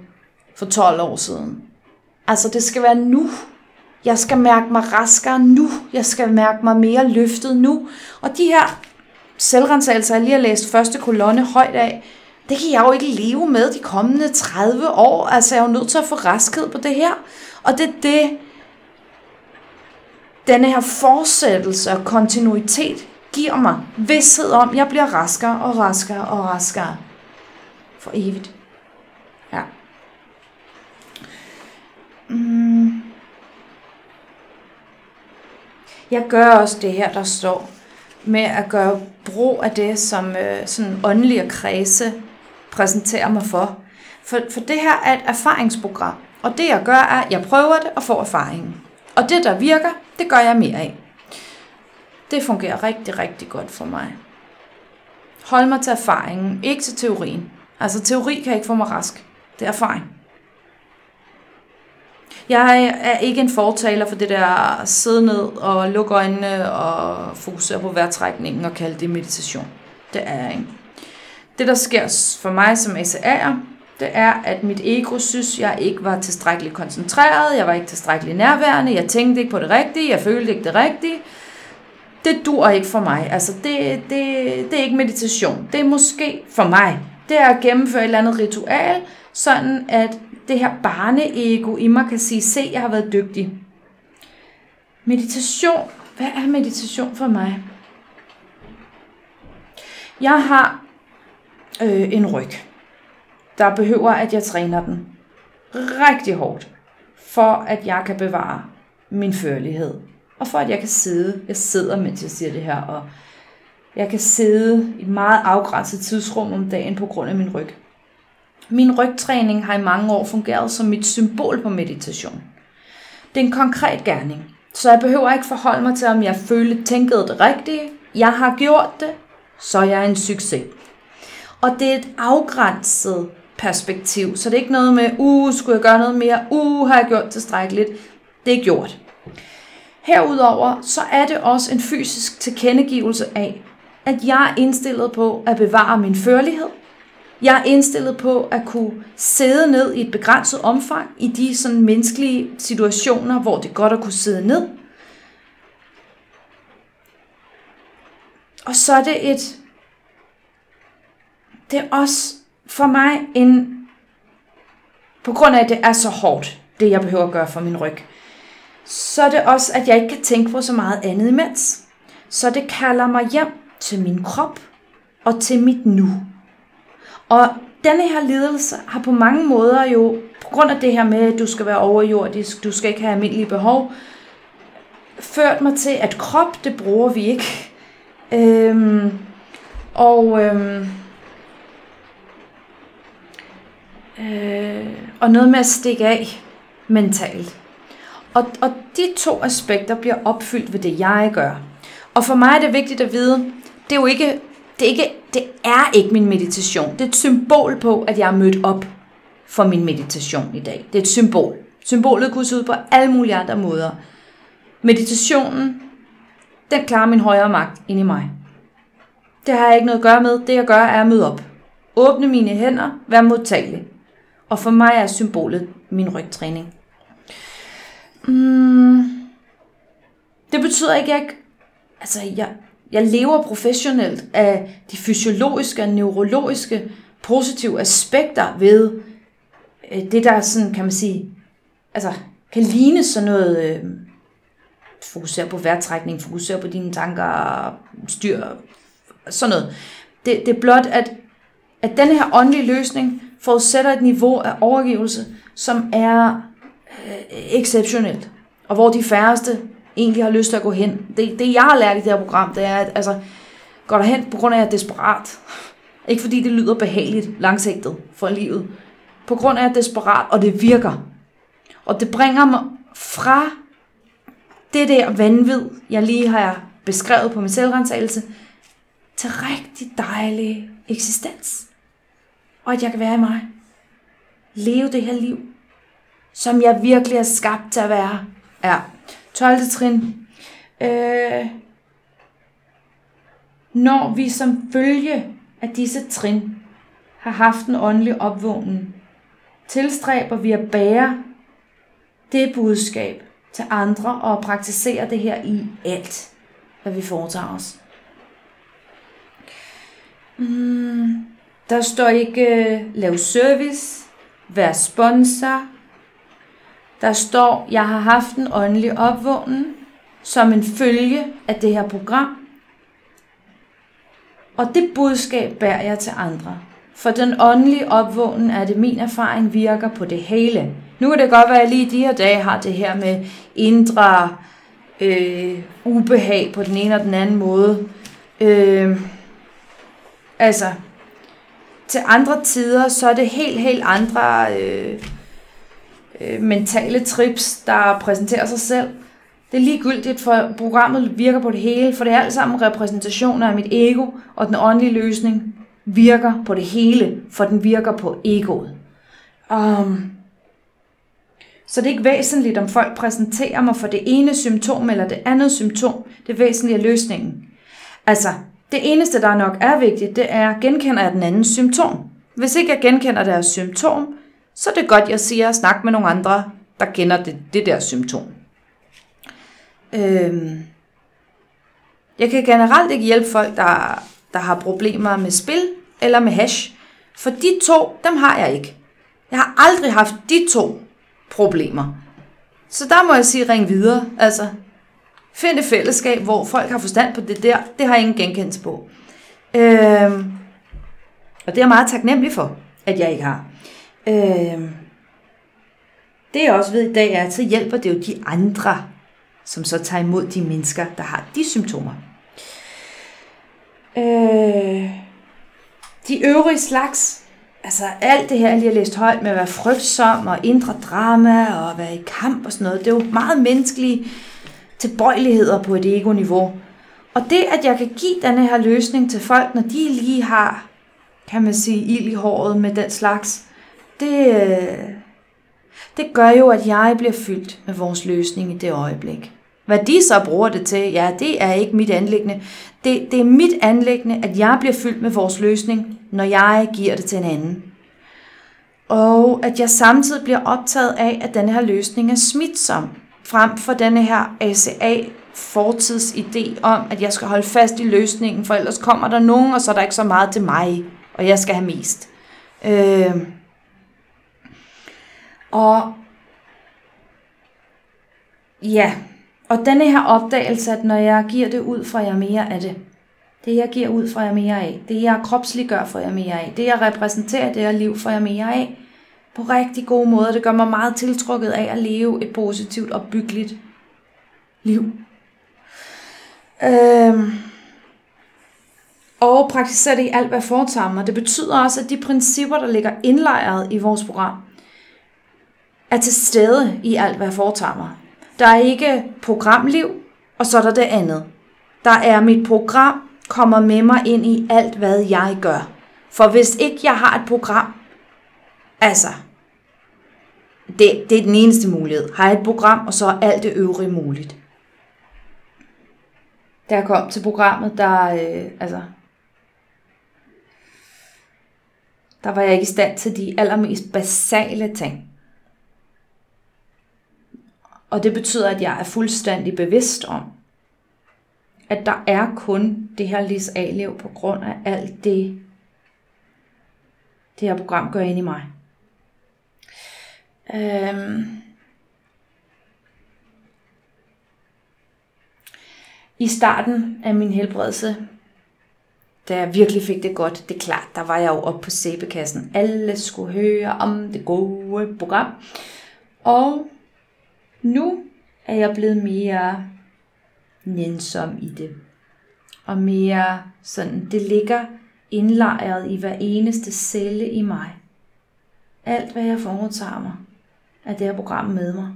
B: for 12 år siden. Altså, det skal være nu. Jeg skal mærke mig raskere nu. Jeg skal mærke mig mere løftet nu. Og de her selvrensagelse, jeg lige har læst første kolonne højt af, det kan jeg jo ikke leve med de kommende 30 år. Altså, jeg er jo nødt til at få raskhed på det her. Og det er det, denne her fortsættelse og kontinuitet giver mig vidshed om, at jeg bliver raskere og raskere og raskere for evigt. Ja. Mm. Jeg gør også det her, der står med at gøre brug af det, som øh, sådan åndelige kredse præsenterer mig for. for. For det her er et erfaringsprogram, og det jeg gør er, at jeg prøver det og får erfaringen. Og det der virker, det gør jeg mere af. Det fungerer rigtig, rigtig godt for mig. Hold mig til erfaringen, ikke til teorien. Altså teori kan ikke få mig rask. Det er erfaring. Jeg er ikke en fortaler for det der sidde ned og lukke øjnene og fokusere på vejrtrækningen og kalde det meditation. Det er jeg ikke. det der sker for mig som ACA'er, det er, at mit ego synes, jeg ikke var tilstrækkeligt koncentreret, jeg var ikke tilstrækkeligt nærværende, jeg tænkte ikke på det rigtige, jeg følte ikke det rigtige. Det dur ikke for mig. Altså, det, det, det er ikke meditation. Det er måske for mig. Det er at gennemføre et eller andet ritual, sådan at det her barneego i mig kan sige, se, jeg har været dygtig. Meditation. Hvad er meditation for mig? Jeg har øh, en ryg, der behøver, at jeg træner den rigtig hårdt, for at jeg kan bevare min førlighed. Og for at jeg kan sidde, jeg sidder mens jeg siger det her, og jeg kan sidde i et meget afgrænset tidsrum om dagen på grund af min ryg. Min rygtræning har i mange år fungeret som mit symbol på meditation. Det er en konkret gerning, så jeg behøver ikke forholde mig til, om jeg følte, tænkede det rigtige. Jeg har gjort det, så jeg er en succes. Og det er et afgrænset perspektiv, så det er ikke noget med, uh, skulle jeg gøre noget mere, uh, har jeg gjort tilstrækkeligt. Det er gjort. Herudover så er det også en fysisk tilkendegivelse af, at jeg er indstillet på at bevare min førlighed. Jeg er indstillet på at kunne sidde ned i et begrænset omfang i de sådan menneskelige situationer, hvor det er godt at kunne sidde ned. Og så er det et det er også for mig en, på grund af, at det er så hårdt, det jeg behøver at gøre for min ryg, så er det også, at jeg ikke kan tænke på så meget andet imens. Så det kalder mig hjem til min krop og til mit nu. Og denne her lidelse har på mange måder jo, på grund af det her med, at du skal være overjordisk, du skal ikke have almindelige behov, ført mig til, at krop, det bruger vi ikke. Øhm, og øhm, øh, og noget med at stikke af mentalt. Og, og de to aspekter bliver opfyldt ved det, jeg gør. Og for mig er det vigtigt at vide, det er jo ikke, det er ikke, det er ikke min meditation. Det er et symbol på, at jeg er mødt op for min meditation i dag. Det er et symbol. Symbolet kunne se ud på alle mulige andre måder. Meditationen, den klarer min højere magt ind i mig. Det har jeg ikke noget at gøre med. Det jeg gør er at møde op. Åbne mine hænder, være modtagelig. Og for mig er symbolet min rygtræning. Mm, det betyder ikke, at jeg, altså jeg, jeg lever professionelt af de fysiologiske og neurologiske positive aspekter ved øh, det, der sådan, kan man sige, altså kan ligne sådan noget, øh, fokusere på vejrtrækning, fokusere på dine tanker, styr, sådan noget. Det, det er blot, at, at den her åndelige løsning forudsætter et niveau af overgivelse, som er øh, exceptionelt. Og hvor de færreste egentlig har lyst til at gå hen. Det, det jeg har lært i det her program, det er, at altså, går der hen på grund af, at jeg er desperat. Ikke fordi det lyder behageligt langsigtet for livet. På grund af, at jeg er desperat, og det virker. Og det bringer mig fra det der vanvid, jeg lige har beskrevet på min selvrensagelse, til rigtig dejlig eksistens og at jeg kan være i mig. Leve det her liv, som jeg virkelig er skabt til at være. Ja. 12. trin. Øh, når vi som følge af disse trin har haft en åndelig opvågning, tilstræber vi at bære det budskab til andre og praktisere det her i alt, hvad vi foretager os. Mm. Der står ikke uh, lav service, vær sponsor. Der står, jeg har haft en åndelig opvågning som en følge af det her program. Og det budskab bærer jeg til andre. For den åndelige opvågning er det min erfaring virker på det hele. Nu kan det godt være, at jeg lige de her dage har det her med indre øh, ubehag på den ene og den anden måde. Øh, altså, til andre tider, så er det helt, helt andre øh, øh, mentale trips, der præsenterer sig selv. Det er ligegyldigt, for programmet virker på det hele, for det er alt sammen repræsentationer af mit ego, og den åndelige løsning virker på det hele, for den virker på egoet. Um, så det er ikke væsentligt, om folk præsenterer mig for det ene symptom eller det andet symptom. Det væsentlige er løsningen. Altså, det eneste, der nok er vigtigt, det er, genkender jeg den andens symptom. Hvis ikke jeg genkender deres symptom, så er det godt, jeg siger at snakke med nogle andre, der kender det, det der symptom. Øhm, jeg kan generelt ikke hjælpe folk, der, der har problemer med spil eller med hash, for de to, dem har jeg ikke. Jeg har aldrig haft de to problemer. Så der må jeg sige, ring videre. Altså, find et fællesskab, hvor folk har forstand på det der. Det har jeg ingen genkendelse på. Øhm, og det er jeg meget taknemmelig for, at jeg ikke har. Øh, det jeg også ved i dag er, at så hjælper det jo de andre, som så tager imod de mennesker, der har de symptomer. Øh, de øvrige slags, altså alt det her, jeg lige har læst højt med at være frygtsom og indre drama og være i kamp og sådan noget, det er jo meget menneskelige tilbøjeligheder på et ego-niveau. Og det, at jeg kan give denne her løsning til folk, når de lige har, kan man sige, ild i håret med den slags, det, øh, det gør jo, at jeg bliver fyldt med vores løsning i det øjeblik. Hvad de så bruger det til, ja, det er ikke mit anlæggende. Det, det er mit anlæggende, at jeg bliver fyldt med vores løsning, når jeg giver det til en anden. Og at jeg samtidig bliver optaget af, at denne her løsning er smitsom, frem for denne her ACA fortidsidé om, at jeg skal holde fast i løsningen, for ellers kommer der nogen, og så er der ikke så meget til mig, og jeg skal have mest. Øh, og ja, og denne her opdagelse, at når jeg giver det ud, får jeg mere af det. Det jeg giver ud, får jeg mere af. Det jeg kropsliggør, får jeg mere af. Det jeg repræsenterer, det jeg liv, får jeg mere af. På rigtig gode måder. Det gør mig meget tiltrukket af at leve et positivt og byggeligt liv. Øhm. Og praktisere det i alt, hvad jeg foretager mig. Det betyder også, at de principper, der ligger indlejret i vores program, er til stede i alt, hvad jeg foretager mig. Der er ikke programliv, og så er der det andet. Der er mit program, kommer med mig ind i alt, hvad jeg gør. For hvis ikke jeg har et program, altså, det, det er den eneste mulighed. Har jeg et program, og så er alt det øvrige muligt. Da jeg kom til programmet, der, øh, altså, der var jeg ikke i stand til de allermest basale ting. Og det betyder, at jeg er fuldstændig bevidst om, at der er kun det her Lis A-liv på grund af alt det, det her program gør ind i mig. Øhm. I starten af min helbredelse, da jeg virkelig fik det godt, det er klart, der var jeg jo oppe på sæbekassen. Alle skulle høre om det gode program. Og nu er jeg blevet mere nænsom i det. Og mere sådan, det ligger indlejret i hver eneste celle i mig. Alt hvad jeg foretager mig, er det her program med mig.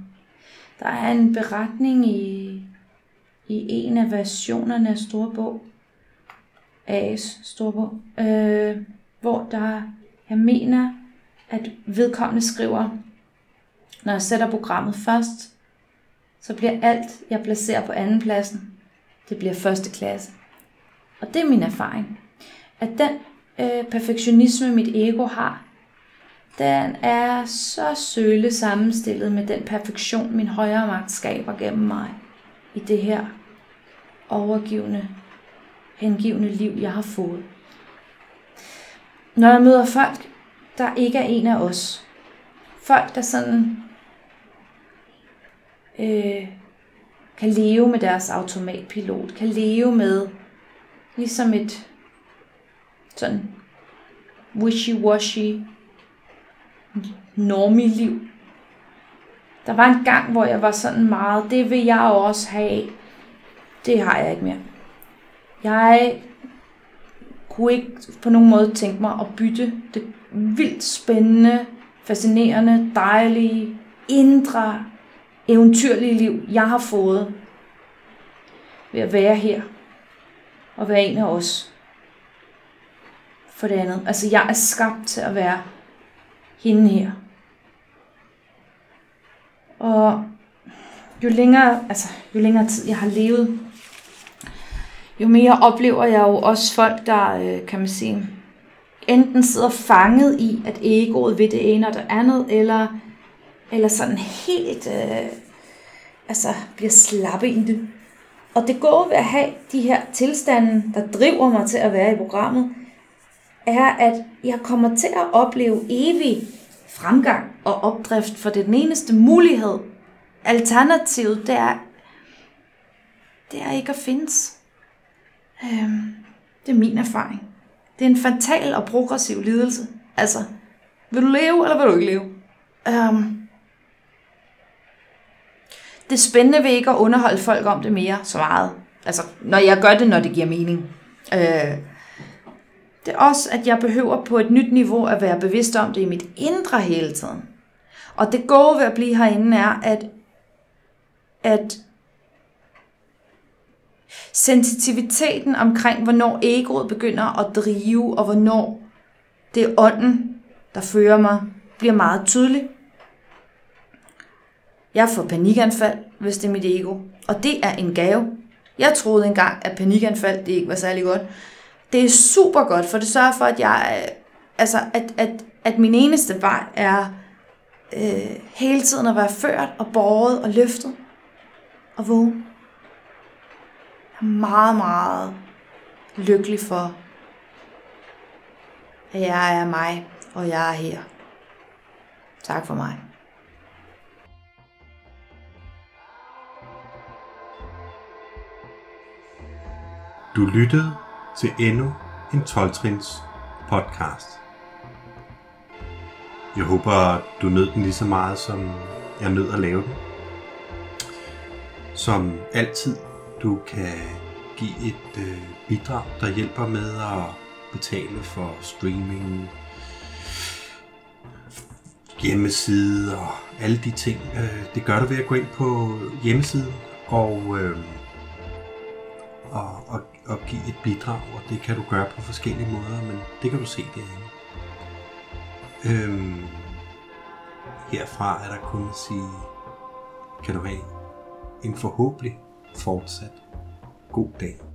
B: Der er en beretning i, i en af versionerne af Storbog, A's Storbog, øh, hvor der, jeg mener, at vedkommende skriver, når jeg sætter programmet først, så bliver alt, jeg placerer på anden pladsen, det bliver første klasse. Og det er min erfaring. At den øh, perfektionisme, mit ego har, den er så søle sammenstillet med den perfektion, min højere magt skaber gennem mig i det her overgivende, hengivende liv, jeg har fået. Når jeg møder folk, der ikke er en af os, folk, der sådan øh, kan leve med deres automatpilot, kan leve med ligesom et sådan wishy-washy normie-liv. Der var en gang, hvor jeg var sådan meget, det vil jeg også have. Det har jeg ikke mere. Jeg kunne ikke på nogen måde tænke mig at bytte det vildt spændende, fascinerende, dejlige, indre eventyrlige liv, jeg har fået ved at være her og være en af os. For det andet. Altså, jeg er skabt til at være hende her. Og jo længere, altså, jo længere tid jeg har levet, jo mere oplever jeg jo også folk, der, øh, kan man sige, enten sidder fanget i, at egoet ved det ene og det andet, eller, eller sådan helt øh, altså, bliver slappe i det. Og det går ved at have de her tilstande, der driver mig til at være i programmet, er, at jeg kommer til at opleve evig fremgang og opdrift, for det er den eneste mulighed. Alternativet, det er, det er ikke at findes. Øhm, det er min erfaring. Det er en fatal og progressiv lidelse. Altså, vil du leve, eller vil du ikke leve? Øhm, det er spændende ved ikke at underholde folk om det mere så meget. Altså, når jeg gør det, når det giver mening. Øh, det er også, at jeg behøver på et nyt niveau at være bevidst om det i mit indre hele tiden. Og det gode ved at blive herinde er, at, at sensitiviteten omkring, hvornår egoet begynder at drive, og hvornår det er ånden, der fører mig, bliver meget tydelig. Jeg får panikanfald, hvis det er mit ego. Og det er en gave. Jeg troede engang, at panikanfald det ikke var særlig godt. Det er super godt, for det sørger for, at jeg, øh, altså, at, at, at min eneste vej er øh, hele tiden at være ført og båret og løftet og vågen. Jeg er meget, meget lykkelig for, at jeg er mig, og jeg er her. Tak for mig.
A: Du lyttede til endnu en 12-trins podcast. Jeg håber, du nød den lige så meget, som jeg nød at lave den. Som altid, du kan give et øh, bidrag, der hjælper med at betale for streaming, hjemmeside og alle de ting. Øh, det gør du ved at gå ind på hjemmesiden og, øh, og, og, og give et bidrag, og det kan du gøre på forskellige måder, men det kan du se derinde. Øhm, herfra er der kun at sige, kan du have en forhåbentlig fortsat god dag.